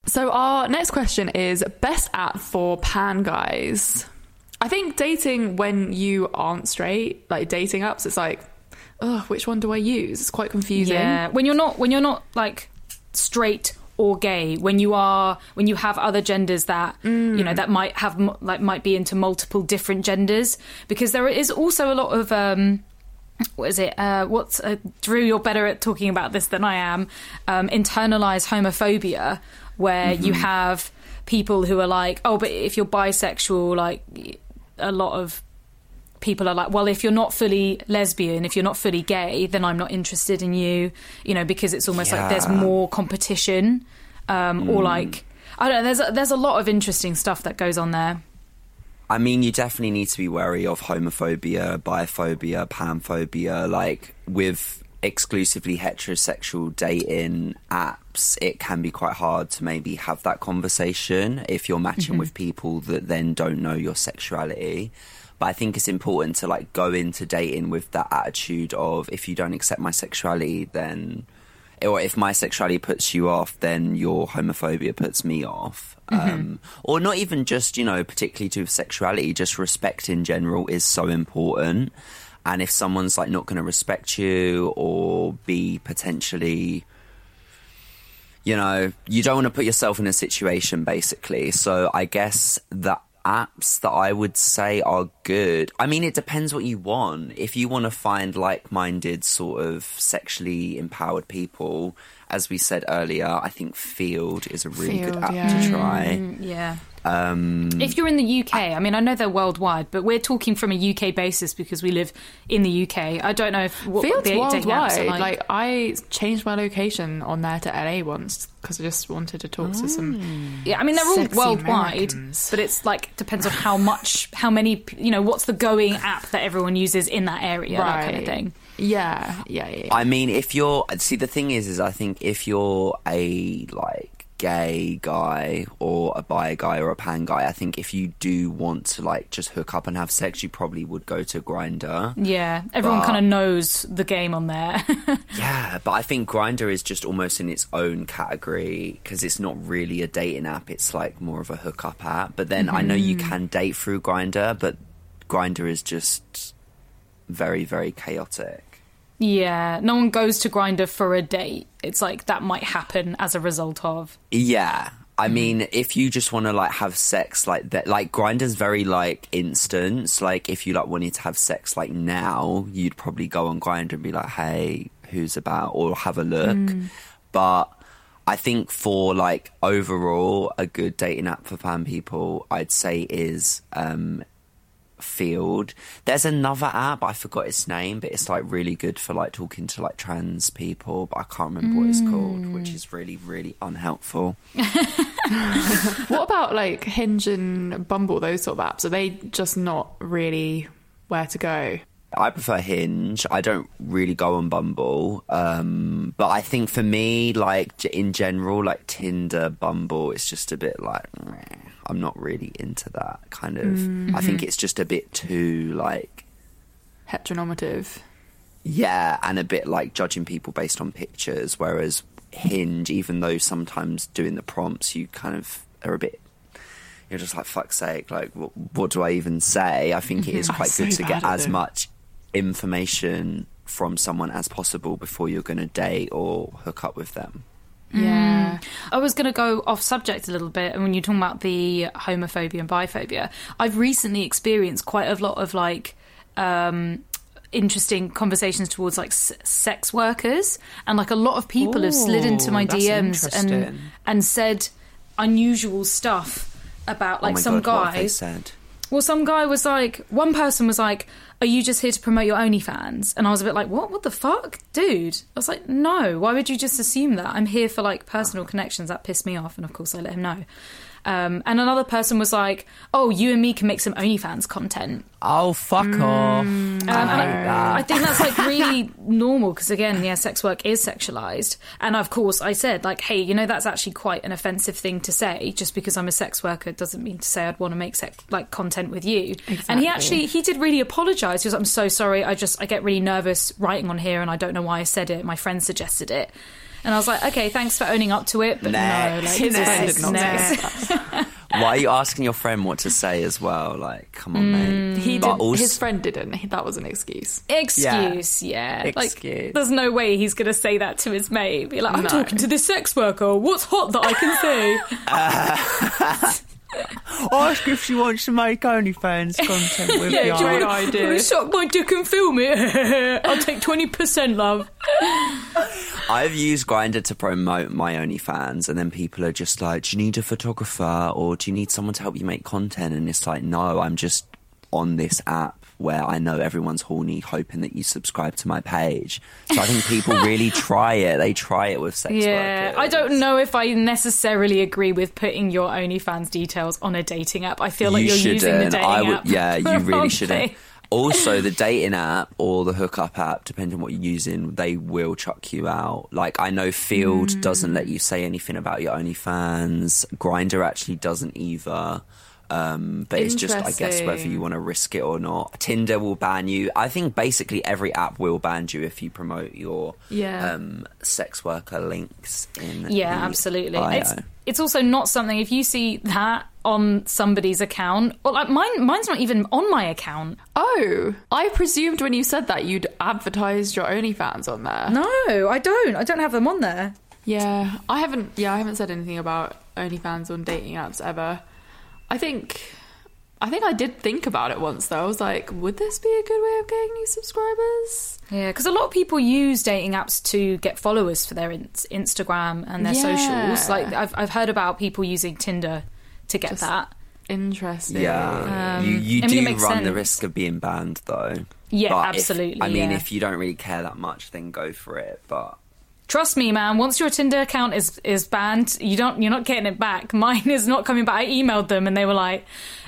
So our next question is best app for pan guys. I think dating when you aren't straight, like dating apps, it's like, oh, which one do I use? It's quite confusing. Yeah, when you're not when you're not like straight or gay, when you are when you have other genders that you know that might have like might be into multiple different genders, because there is also a lot of um, what is it? Uh, what's uh, Drew? You're better at talking about this than I am. Um, internalized homophobia, where you have people who are like, oh, but if you're bisexual, like a lot of people are like, well, if you're not fully lesbian, if you're not fully gay, then I'm not interested in you, you know, because it's almost like there's more competition, um, or like I don't know. There's a, there's a lot of interesting stuff that goes on there. I mean, you definitely need to be wary of homophobia, biphobia, panphobia. Like with exclusively heterosexual dating apps, it can be quite hard to maybe have that conversation if you're matching with people that then don't know your sexuality. But I think it's important to like go into dating with that attitude of if you don't accept my sexuality, then or if my sexuality puts you off, then your homophobia puts me off. Um, or not even just, you know, particularly to sexuality, just respect in general is so important. And if someone's like not going to respect you or be potentially, you know, you don't want to put yourself in a situation basically. So I guess the apps that I would say are good. I mean, it depends what you want. If you want to find like minded, sort of sexually empowered people, as we said earlier, I think Feeld is a really good app yeah. to try. Mm, Yeah. Um, If you're in the UK, I mean, I know they're worldwide, but we're talking from a UK basis because we live in the UK. I don't know if what Feeld's the dating apps are worldwide. like. Like. I changed my location on there to LA once because I just wanted to talk to some. yeah, I mean, they're all worldwide, Americans. but it's like depends on how much, how many, you know, what's the going app that everyone uses in that area, that kind of thing. Yeah, yeah, yeah. I mean, if you're see, the thing is, is I think if you're a like gay guy or a bi guy or a pan guy, I think if you do want to like just hook up and have sex, you probably would go to Grindr. Yeah, everyone kind of knows the game on there. Yeah, but I think Grindr is just almost in its own category because it's not really a dating app. It's like more of a hookup app. But then I know you mm-hmm. can date through Grindr, but Grindr is just very, very chaotic. Yeah, no one goes to Grindr for a date. It's like that might happen as a result of. Yeah. I mean, if you just want to like have sex like that, like Grindr's very like instant. Like if you like wanted to have sex like now, you'd probably go on Grindr and be like, "Hey, who's about?" or have a look. But I think for like overall a good dating app for fan people, I'd say is um Feeld. There's another app, I forgot its name, but it's like really good for like talking to like trans people, but I can't remember what it's called, which is really, really unhelpful. what about like Hinge and Bumble? Those sort of apps are they just not really where to go? I prefer Hinge. I don't really go on Bumble. Um, but I think for me, like in general, like Tinder, Bumble, it's just a bit like, meh. I'm not really into that kind of. I think mm-hmm. it's just a bit too like, Heteronormative. yeah, and a bit like judging people based on pictures. Whereas Hinge, even though sometimes doing the prompts, you kind of are a bit. You're just like fuck's sake. Like, what, what do I even say? I think it is I'm quite so good to get as them. much information from someone as possible before you're going to date or hook up with them. Yeah. I was going to go off subject a little bit, and when you're talking about the homophobia and biphobia, I've recently experienced quite a lot of like um, interesting conversations towards like s- sex workers, and like a lot of people have slid into my DMs and and said unusual stuff about like oh some God, what Well, some guy was like, one person was like, "Are you just here to promote your OnlyFans?" And I was a bit like, "What? What the fuck, dude?" I was like, "No, why would you just assume that? I'm here for like personal connections." That pissed me off, and of course, I let him know. Um, and another person was like, "Oh, you and me can make some OnlyFans content." Oh, fuck off. Um, and I, I think that's like really normal because again, yeah, sex work is sexualized, and of course, I said like, hey, you know, that's actually quite an offensive thing to say. Just because I'm a sex worker doesn't mean to say I'd want to make sex like content with you. And he actually he did really apologize. He was, I'm so sorry. I just I get really nervous writing on here, and I don't know why I said it. My friend suggested it. And I was like, okay, thanks for owning up to it, but Next. no, like, His friend next, not next. say. Why are you asking your friend what to say as well? Like, come on, mate. Mm. He But did. also- His friend didn't. That was an excuse. Excuse, yeah. Like, Excuse. there's no way he's going to say that to his mate. Be like, I'm No. talking to this sex worker. What's hot that I can say? Ask if she wants to make OnlyFans content with yeah, do you Great want idea. to suck my dick and film it? I'll take 20%, love. I've used Grindr to promote my OnlyFans, and then people are just like, "Do you need a photographer, or do you need someone to help you make content?" And it's like, no, I'm just on this app where I know everyone's horny, hoping that you subscribe to my page. So I think people really try it. They try it with sex Yeah, workers. I don't know if I necessarily agree with putting your OnlyFans details on a dating app. I feel like you you're shouldn't. using the dating I would, app. yeah, you really shouldn't. Also, the dating app or the hookup app, depending on what you're using, they will chuck you out. Like I know Feeld doesn't let mm. you say anything about your OnlyFans. Grindr actually doesn't either. Um, but it's just, I guess, whether you want to risk it or not. Tinder will ban you. I think basically every app will ban you if you promote your Yeah. um, sex worker links in. Yeah, the absolutely. bio. It's it's also not something if you see that on somebody's account, or like mine mine's not even on my account. Oh, I presumed when you said that you'd advertised your OnlyFans on there. No, I don't. I don't have them on there. Yeah, I haven't. Yeah, I haven't said anything about OnlyFans on dating apps ever. I think, I think I did think about it once though. I was like, would this be a good way of getting new subscribers? Yeah, because a lot of people use dating apps to get followers for their in- Instagram and their Yeah. socials. Like I've I've heard about people using Tinder to get Just- that. Interesting. Yeah, um, you, you I mean, it do makes run the risk of being banned, though. Yeah, But if- absolutely, I mean, yeah. if you don't really care that much, then go for it. But Trust me, man. Once your Tinder account is is banned, you don't you're not getting it back. Mine is not coming back. I emailed them and they were like,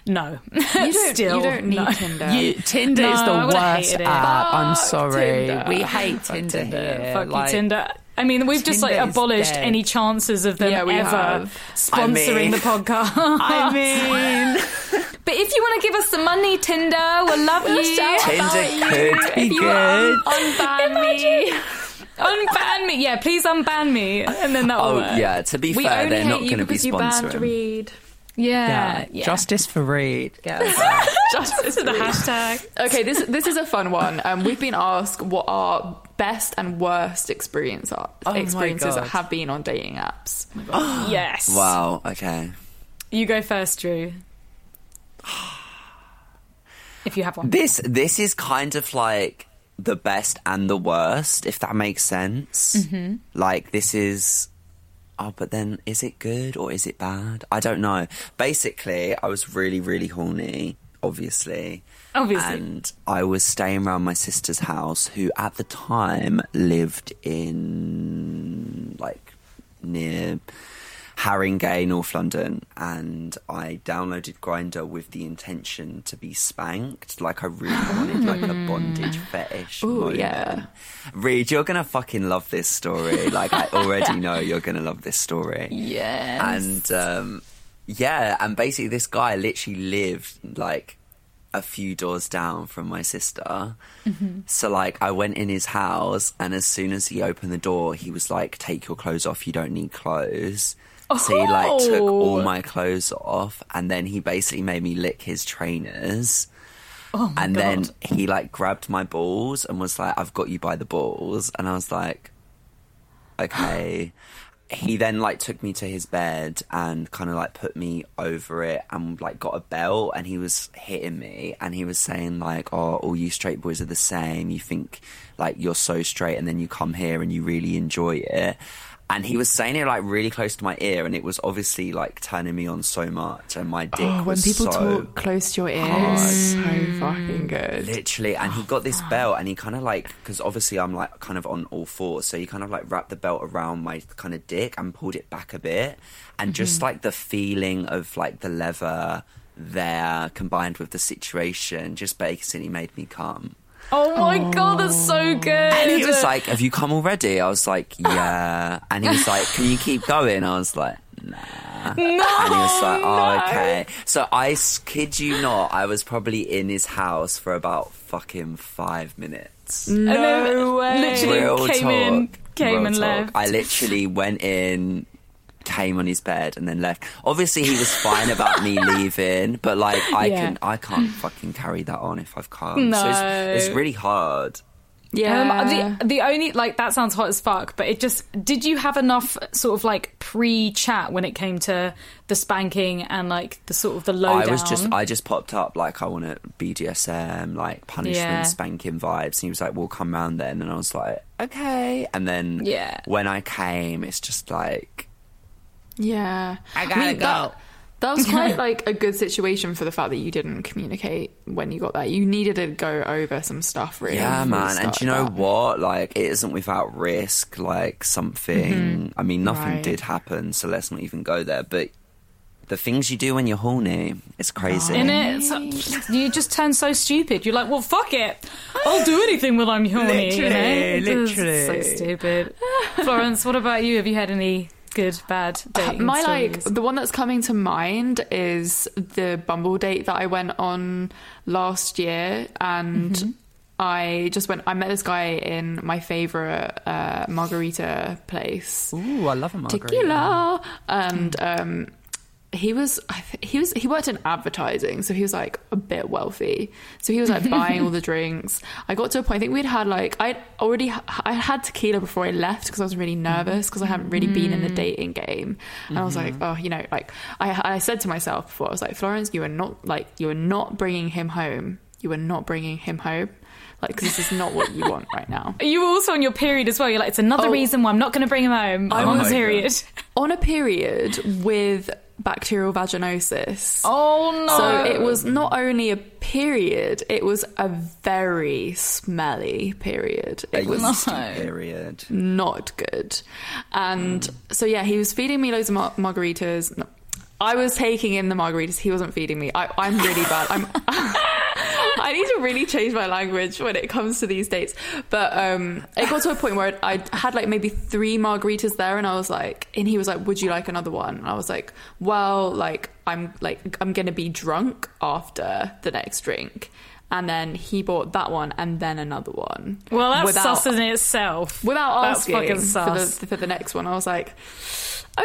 "No, You don't. Still, you don't need no. Tinder. You, Tinder No, is the worst hated it. app. I'm sorry. Tinder. We hate Fuck Tinder, here. Fuck Like, you, Tinder. I mean, we've just like abolished dead. any chances of them Yeah, ever have. sponsoring I mean- the podcast. I mean, but if you want to give us some money, Tinder, we'll love you. Tinder could be you good. unban me. Unban me, yeah. Please unban me, and then that Oh work. yeah, to be We fair, they're not going to be because you banned sponsoring. Reed. yeah, yeah, yeah. justice for Reed. Get us Justice to the hashtag. Okay, this this is a fun one. Um, we've been asked what our best and worst experience are, Oh my experiences God. have been on dating apps. yes. Wow. Okay. You go first, Drew. If you have one. This this is kind of like the best and the worst, if that makes sense. Mm-hmm. Like this is. Oh, but then is it good or is it bad? I don't know. Basically, I was really, really horny, obviously. Obviously. And I was staying around my sister's house, who at the time lived in like near Haringey, North London, and I downloaded Grindr with the intention to be spanked. Like I really wanted like a bondage fetish. Ooh, moment. yeah. Reed, you're gonna fucking love this story. Like I already know you're gonna love this story. Yeah. And um, yeah, and basically this guy literally lived like a few doors down from my sister. So like I went in his house and as soon as he opened the door, he was like, Take your clothes off, you don't need clothes. So he like took all oh. my clothes off and then he basically made me lick his trainers. Oh my and God. then he like grabbed my balls and was like, I've got you by the balls and I was like, Okay. he then like took me to his bed and kind of like put me over it and like got a belt and he was hitting me and he was saying like oh all you straight boys are the same you think like you're so straight and then you come here and you really enjoy it and he was saying it like really close to my ear and it was obviously like turning me on so much and my dick Oh, when people so talk close to your ear, so fucking good. Literally, and he got this oh, belt, and he kind of like because obviously I'm like kind of on all fours, so he kind of like wrapped the belt around my kind of dick and pulled it back a bit, and just mm-hmm. like the feeling of like the leather there combined with the situation just basically made me come. Oh my god, that's so good. And he was like, "Have you come already?" I was like, "Yeah," and he was like, "Can you keep going?" I was like, "Nah." no, And he was like, oh, okay. So I kid you not, I was probably in his house for about fucking five minutes. No way. literally Real came talk. in, came Real and talk. left. I literally went in, came on his bed, and then left. Obviously, he was fine about me leaving, but like I Yeah. can, I can't fucking carry that on if I've come. So it's, No. it's really hard. Yeah. Um, the, the only like that sounds hot as fuck, but it just did you have enough sort of like pre chat when it came to the spanking and like the sort of the lowdown? I was just, I just popped up like I want to BDSM, like punishment, Yeah. spanking vibes. And he was like, "We'll come round then," and I was like, "Okay." And then, Yeah. when I came, it's just like, yeah. I gotta go. That, that was quite like a good situation for the fact that you didn't communicate when you got there. You needed to go over some stuff, really. yeah, man. And do you know that. what? Like, it isn't without risk. Like something. Mm-hmm. I mean, nothing Right. did happen, so let's not even go there. But the things you do when you're horny, it's crazy. in it. So, you just turn so stupid. You're like, well, fuck it. I'll do anything when I'm horny. you know? Literally. so stupid. Florence, what about you? Have you had any good, bad dating My like the one that's coming to mind is the Bumble date that I went on last year, and Mm-hmm. I just went. I met this guy in my favorite uh, margarita place, Ooh, I love a margarita. tequila, and um, he was he was he worked in advertising, so he was like a bit wealthy. So he was like buying all the drinks. I got to a point. I think we'd had like I'd already I had tequila before I left because I was really mm-hmm. nervous because I hadn't really been in the mm. dating game, and I was like, mm-hmm. oh, you know, like I I said to myself before, I was like, Florence, you are not like you are not bringing him home. You are not bringing him home. Like 'cause this is not what you want right now. You were also on your period as well. You're like, it's another Oh. reason why I'm not going to bring him home. Oh I'm Oh on my the period. On a period with bacterial vaginosis. Oh no! So it was not only a period, it was a very smelly period. It was Period. not good. And hmm. so, yeah, he was feeding me loads of mar- margaritas. I was taking in the margaritas. He wasn't feeding me. I, I'm really bad. I'm. I need to really change my language when it comes to these dates. But um, it got to a point where I had like maybe three margaritas there, and I was like, and he was like, "Would you like another one?" And I was like, "Well, like I'm like I'm gonna be drunk after the next drink." And then he bought that one and then another one. well, that's without- sus in itself. without That's asking fucking for the, for the next one. I was like,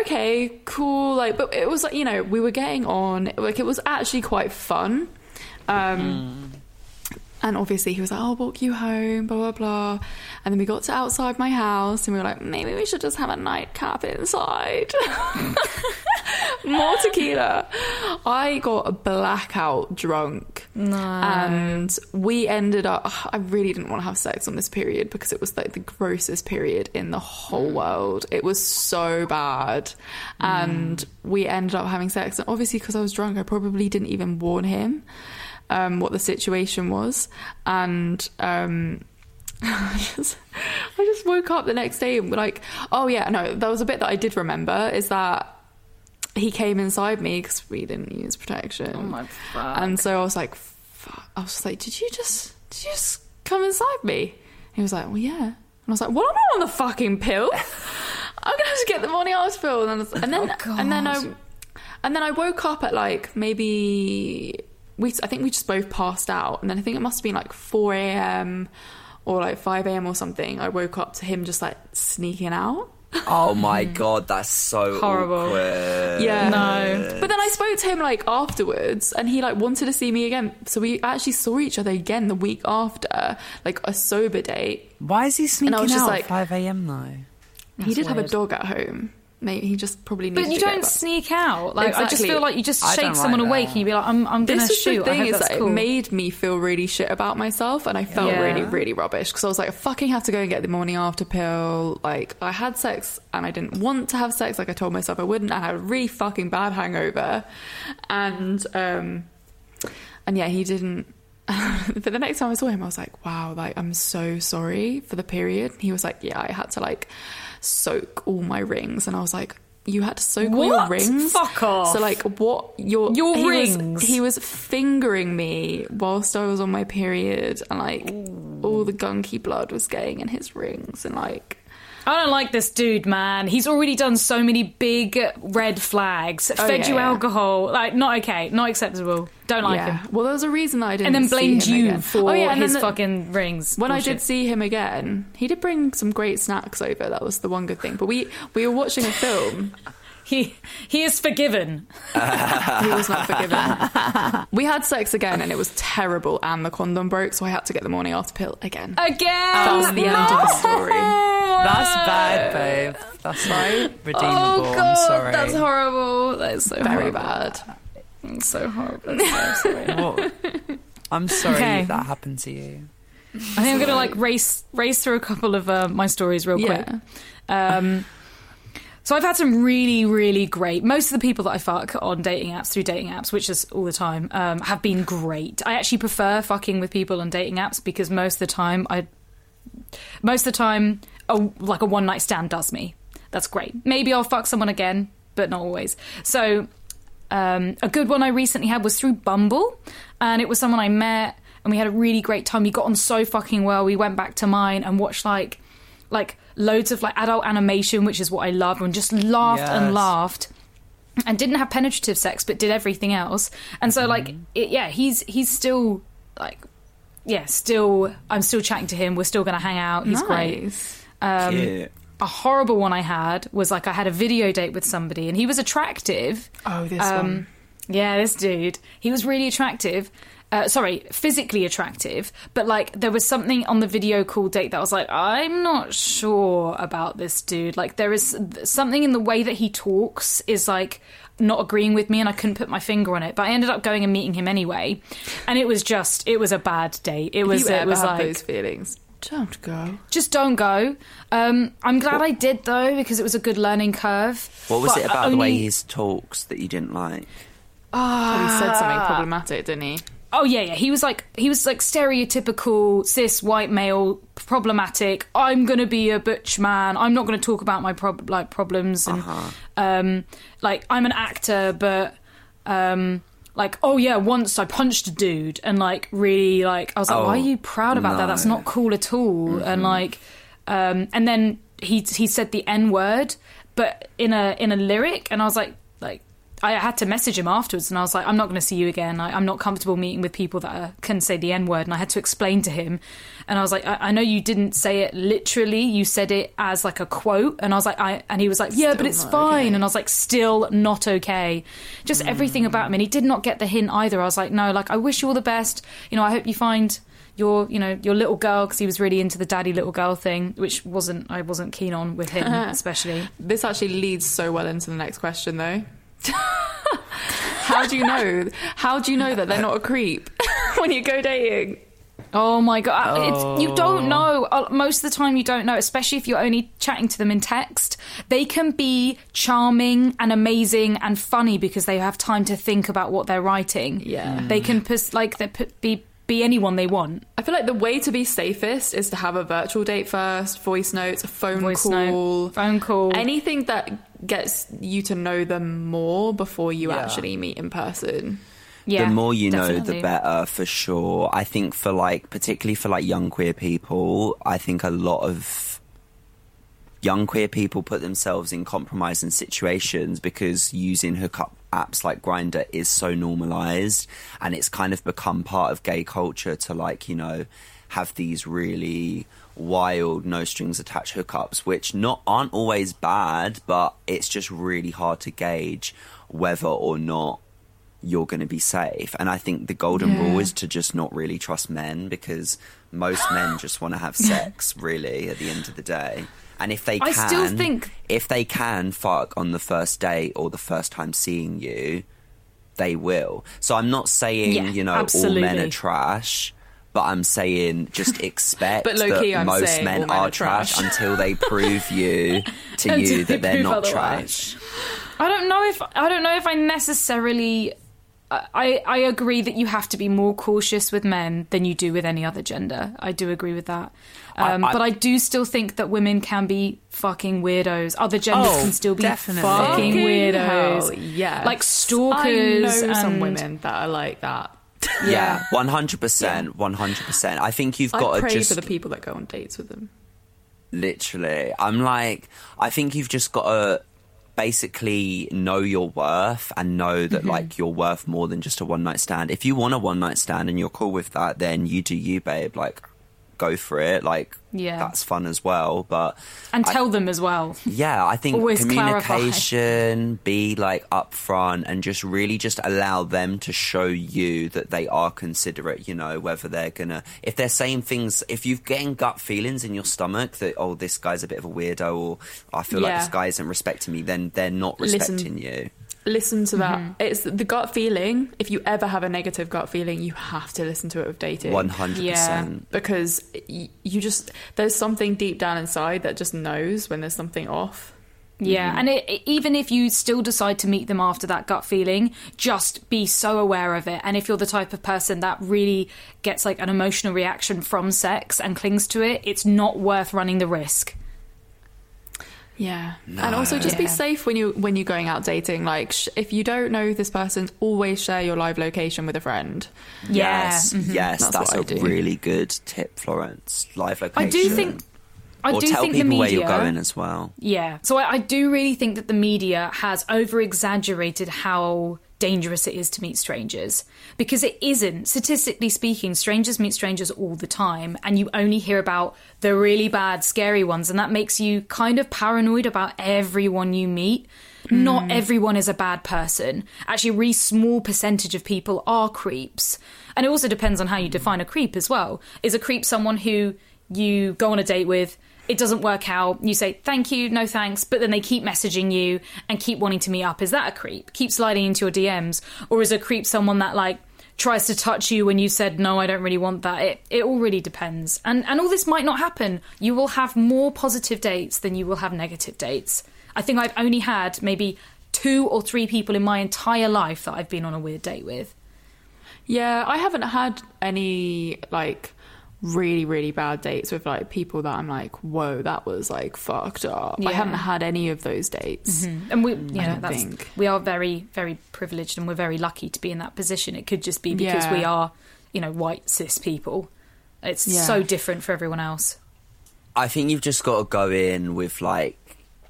okay, cool. Like, but it was like you know we were getting on. Like it was actually quite fun. Um, And obviously he was like, "I'll walk you home," blah blah blah. And then we got to outside my house, and we were like, "Maybe we should just have a nightcap inside." More tequila. I got a blackout drunk. And we ended up, I really didn't want to have sex on this period because it was like the grossest period in the whole mm. world. It was so bad. And mm. we ended up having sex. And obviously, because I was drunk, I probably didn't even warn him um, what the situation was. And, um, I just, I just woke up the next day and were like, oh yeah, no, there was a bit that I did remember is that he came inside me because we didn't use protection. Oh my fuck. And so I was like, fuck. I was just like, did you just, did you just come inside me? He was like, well, yeah. And I was like, well, I'm not on the fucking pill. I'm gonna have to get the morning after pill. And then, and then, and then I, and then I woke up at like maybe we. I think we just both passed out, and then I think it must have been like 4 a.m. or like 5 a.m. or something. I woke up to him just like sneaking out. Oh my god, that's so Horrible. awkward. Yeah. No. But then I spoke to him like afterwards and he like wanted to see me again. So we actually saw each other again the week after, like a sober date. Why is he sneaking was just out like- at 5 a.m. though? he did have a dog at home. Maybe he just probably needed But you don't sneak out. Like I just feel like you just I shake someone like awake and you be like, I'm, I'm gonna This is shoot. the I thing is that cool. it made me feel really shit about myself, and I felt Yeah. really, really rubbish because I was like, I fucking have to go and get the morning after pill. Like, I had sex and I didn't want to have sex. Like I told myself I wouldn't. I had a really fucking bad hangover, and um, and yeah, he didn't. but the next time I saw him, I was like, wow, like I'm so sorry for the period. He was like, yeah, I had to like soak all my rings, and I was like. You had to soak all your rings. Fuck off. So like, what your Your he was- rings? he was fingering me whilst I was on my period, and like all the gunky blood was getting in his rings, and like I don't like this dude, man. He's already done so many big red flags. Oh, Fed yeah, you yeah. alcohol. Like, not okay. Not acceptable. Don't like yeah. him. Well, there was a reason that I didn't. And then blamed you again. for Oh, yeah, his the- fucking rings. When I did see him again, he did bring some great snacks over. That was the one good thing. But we we were watching a film. He he is forgiven. He was not forgiven. we had sex again, and it was terrible. And the condom broke, so I had to get the morning after pill again. Again. That was the end of the story. That's bad, babe. That's not redeemable. Oh I'm god, sorry. that's horrible. That is so Very horrible. bad. It's so horrible. I'm so sorry. I'm sorry Okay. that happened to you. I think I'm gonna like race race through a couple of uh, my stories real quick. Yeah. Um, so I've had some really, really great. Most of the people that I fuck on dating apps through dating apps, which is all the time, um, have been great. I actually prefer fucking with people on dating apps because most of the time, I most of the time, a, like a one night stand does me. That's great. Maybe I'll fuck someone again, but not always. So um, a good one I recently had was through Bumble, and it was someone I met, and we had a really great time. We got on so fucking well. We went back to mine and watched like like loads of like adult animation, which is what I love, and just laughed Yes. and laughed. And didn't have penetrative sex, but did everything else. And so, like, it, yeah, he's he's still like, yeah, still. I'm still chatting to him. We're still going to hang out. He's great. Um, Cute. a horrible one I had was like I had a video date with somebody and he was attractive. Oh, this Um, one. Yeah, this dude. He was really attractive. Uh, sorry, physically attractive, but like there was something on the video call date that I was like, I'm not sure about this dude. Like there is something in the way that he talks is like not agreeing with me, and I couldn't put my finger on it. But I ended up going and meeting him anyway, and it was just it was a bad date. It was you it ever was like those feelings, don't go. just don't go. Um, I'm glad I did though because it was a good learning curve. What was But it about the way only- he talks that you didn't like? Oh, he said something problematic, didn't he? Oh yeah, yeah. He was like he was like stereotypical cis white male, problematic. I'm gonna be a butch man. I'm not gonna talk about my prob- like problems and um, like I'm an actor, but um, like oh yeah, once I punched a dude and like really like I was like, Oh, why are you proud about that? That's not cool at all. And like um, and then he he said the n word, but in a in a lyric, and I was like. I had to message him afterwards, and I was like, "I'm not going to see you again. I, I'm not comfortable meeting with people that uh, can say the N word." And I had to explain to him, and I was like, I, "I know you didn't say it literally. You said it as like a quote." And I was like, "I," and he was like, "Yeah, but it's fine." okay. And I was like, "Still not okay." Just everything about him, and he did not get the hint either. I was like, "No, like I wish you all the best. You know, I hope you find." Your, you know, your little girl because he was really into the daddy little girl thing, which wasn't I wasn't keen on with him, especially. This actually leads so well into the next question, though. How do you know? How do you know that they're not a creep when you go dating? Oh my god! It's, you don't know. Uh, Most of the time, you don't know, especially if you're only chatting to them in text. They can be charming and amazing and funny because they have time to think about what they're writing. Yeah. they can pers- like they be be anyone they want. I feel like the way to be safest is to have a virtual date first, voice notes, a phone Voice call, note, phone call. anything that gets you to know them more before you Yeah. actually meet in person. Yeah, the more you know, the better for sure. I think for like, particularly for like young queer people, I think a lot of young queer people put themselves in compromising situations because using hookup apps like Grindr is so normalized and it's kind of become part of gay culture to like, you know, have these really wild no strings attached hookups which not aren't always bad but it's just really hard to gauge whether or not you're going to be safe. And I think the golden rule is to just not really trust men because most men just want to have sex, really, at the end of the day. And if they can, I still think- if they can fuck on the first date or the first time seeing you, they will. So I'm not saying Yeah, you know all men are trash. But I'm saying just expect that I'm most men men are are trash trash. until they prove you to you that they're not otherwise. trash. I don't know if I don't know if I necessarily. I, I agree that you have to be more cautious with men than you do with any other gender. I do agree with that. Um, I- I- but I do still think that women can be fucking weirdos. Other genders Oh, can still be definitely. fucking weirdos. yeah. Like stalkers. I know some and- women that are like that. Yeah, one hundred percent, one hundred percent. I think you've got I to pray just for the people that go on dates with them. literally. I'm like, I think you've just got to basically know your worth and know that mm-hmm. like you're worth more than just a one night stand. If you want a one night stand and you're cool with that, then you do you, babe. Like, go for it. Like, Yeah. that's fun as well. But and I- tell them as well. yeah, I think Always clarify. communication, be like upfront and just really just allow them to show you that they are considerate, you know, whether they're gonna if they're saying things if you've getting gut feelings in your stomach that oh this guy's a bit of a weirdo or I feel like this guy isn't respecting me, then they're not Listen. respecting you. Listen to that. Mm-hmm. It's the gut feeling. If you ever have a negative gut feeling, you have to listen to it with dating. One hundred percent. because you just there's something deep down inside that just knows when there's something off. Yeah, and it, it- even if you still decide to meet them after that gut feeling, just be so aware of it. And if you're the type of person that really gets like an emotional reaction from sex and clings to it, it's not worth running the risk. Yeah, and also just be Yeah. safe when you when you're going out dating. Like sh- if you don't know this person, always share your live location with a friend. Yeah, Yes, mhm. yes, That's that's, what I a do. really good tip, Florence. Live location. I do think I or do tell think people the where media, you're going as well. Yeah. So I, I do really think that the media has over exaggerated how dangerous it is to meet strangers because it isn't. Statistically speaking, strangers meet strangers all the time, and you only hear about the really bad, scary ones, and that makes you kind of paranoid about everyone you meet. Not hmm. everyone is a bad person. Actually, a really small percentage of people are creeps. And it also depends on how you define a creep as well. Is a creep someone who you go on a date with, it doesn't work out, you say thank you, no thanks, but then they keep messaging you and keep wanting to meet up. Is that a creep? Keep sliding into your DMs? Or is a creep someone that like tries to touch you when you said no, I don't really want that? It it all really depends. And and all this might not happen. You will have more positive dates than you will have negative dates. I think I've only had maybe two or three people in my entire life that I've been on a weird date with. Yeah, I haven't had any like really really bad dates with like people that I'm like, whoa, that was like fucked up. I haven't had any of those dates. Mm-hmm. And we, you know, don't that's, think. we are very, very privileged, and we're very lucky to be in that position. It could just be because Yeah. we are, you know, white cis people. It's Yeah. so different for everyone else. I think you've just got to go in with like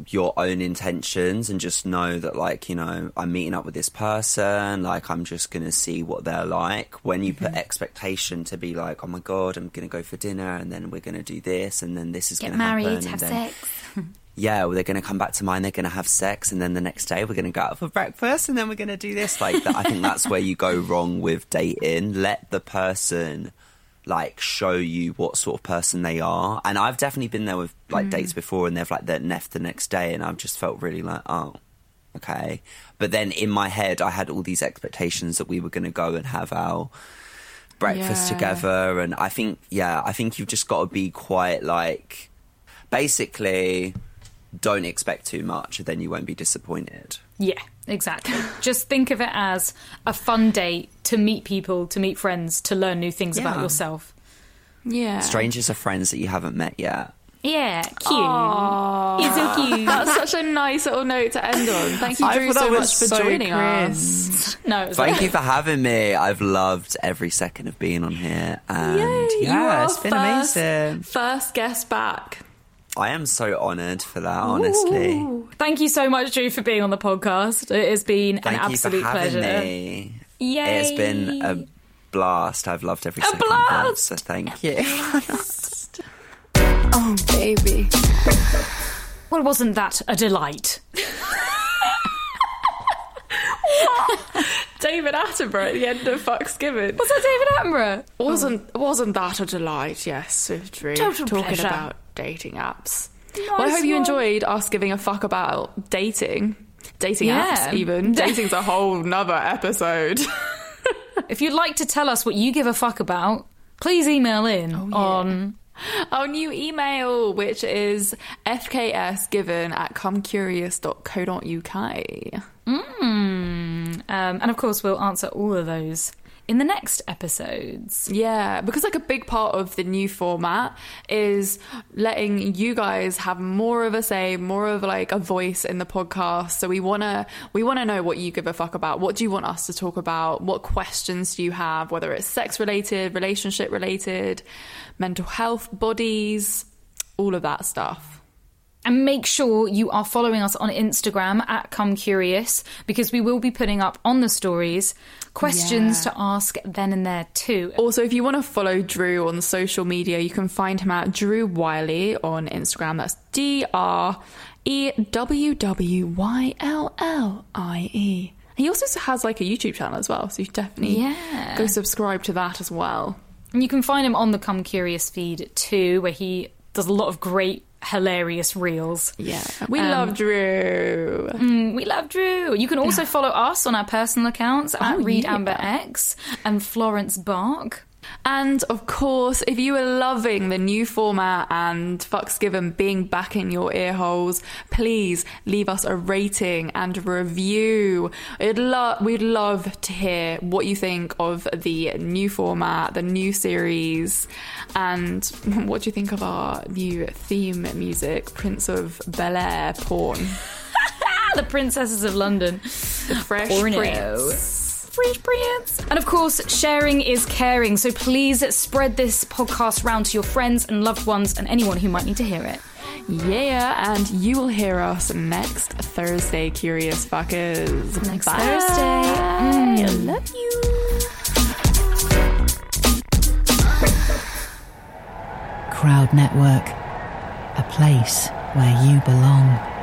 your own intentions and just know that like you know I'm meeting up with this person like I'm just to see what they're like when you Mm-hmm. put expectation to be like oh my god I'm to go for dinner and then we're to do this and then this is Get happen married, and have then, sex. yeah well they're to come back to mine they're to have sex and then the next day we're to go out for breakfast and then we're to do this like that, I think that's where you go wrong with dating let the person like show you what sort of person they are. And I've definitely been there with like dates mm. before and they've like they're left the next day and I've just felt really like, oh, okay. But then in my head I had all these expectations that we were gonna go and have our breakfast Yeah. together and I think yeah, I think you've just gotta be quite like basically don't expect too much, and then you won't be disappointed. Yeah, exactly. Just think of it as a fun date to meet people, to meet friends, to learn new things about yourself. Yeah. Strangers are friends that you haven't met yet. Yeah, cute. It's so cute. That's such a nice little note to end on. Thank you, Drew, so much for so joining cringe. us. no, it was Thank like, you for having me. I've loved every second of being on here, and Yay, you yeah, are it's been first- amazing. First guest back. I am so honoured for that. Honestly, Thank you so much, Drew, for being on the podcast. It has been thank an you for absolute pleasure. me. Yay! It's been a blast. I've loved every A second of it. blast! So thank you. Oh, baby. Well, wasn't that a delight? David Attenborough at the end of Fuck's Given. Was that David Attenborough? Wasn't wasn't that a delight? Yes, with Drew Total talking pleasure. about dating apps. well, I Nice hope you enjoyed us giving a fuck about dating, dating Yeah. apps. Even dating's a whole nother episode. If you'd like to tell us what you give a fuck about, please email in Oh, on Our new email, which is fksgiven at comecurious.co.uk. Um, and of course, we'll answer all of those in the next episodes. Yeah, because like a big part of the new format is letting you guys have more of a say, more of like a voice in the podcast. So we wanna we wanna know what you give a fuck about. What do you want us to talk about? What questions do you have? Whether it's sex related, relationship related, mental health, bodies, all of that stuff. And make sure you are following us on Instagram at Come Curious because we will be putting up on the stories questions Yeah. to ask then and there too. Also, if you want to follow Drew on social media, you can find him at Drew Wyllie on Instagram. That's D R E W W Y L L I E. He also has like a YouTube channel as well, so you definitely Yeah. go subscribe to that as well. And you can find him on the Come Curious feed too, where he does a lot of great, hilarious reels. Yeah, we Um, love Drew. Mm, We love Drew. You can also follow us on our personal accounts at Oh, Reed yeah. Amber X and Florence Bark. And of course, if you are loving the new format and fucks given being back in your ear holes, please leave us a rating and a review. It'd lo- we'd love to hear what you think of the new format, the new series, and what do you think of our new theme music, Prince of Bel Air porn, the Princesses of London. the Fresh Porno. Prince. Fresh Prince. And of course, sharing is caring. So please spread this podcast round to your friends and loved ones and anyone who might need to hear it. Yeah, and you will hear us next Thursday, Curious Fuckers. Next Bye. Thursday. Mm. I love you. Crowd Network, a place where you belong.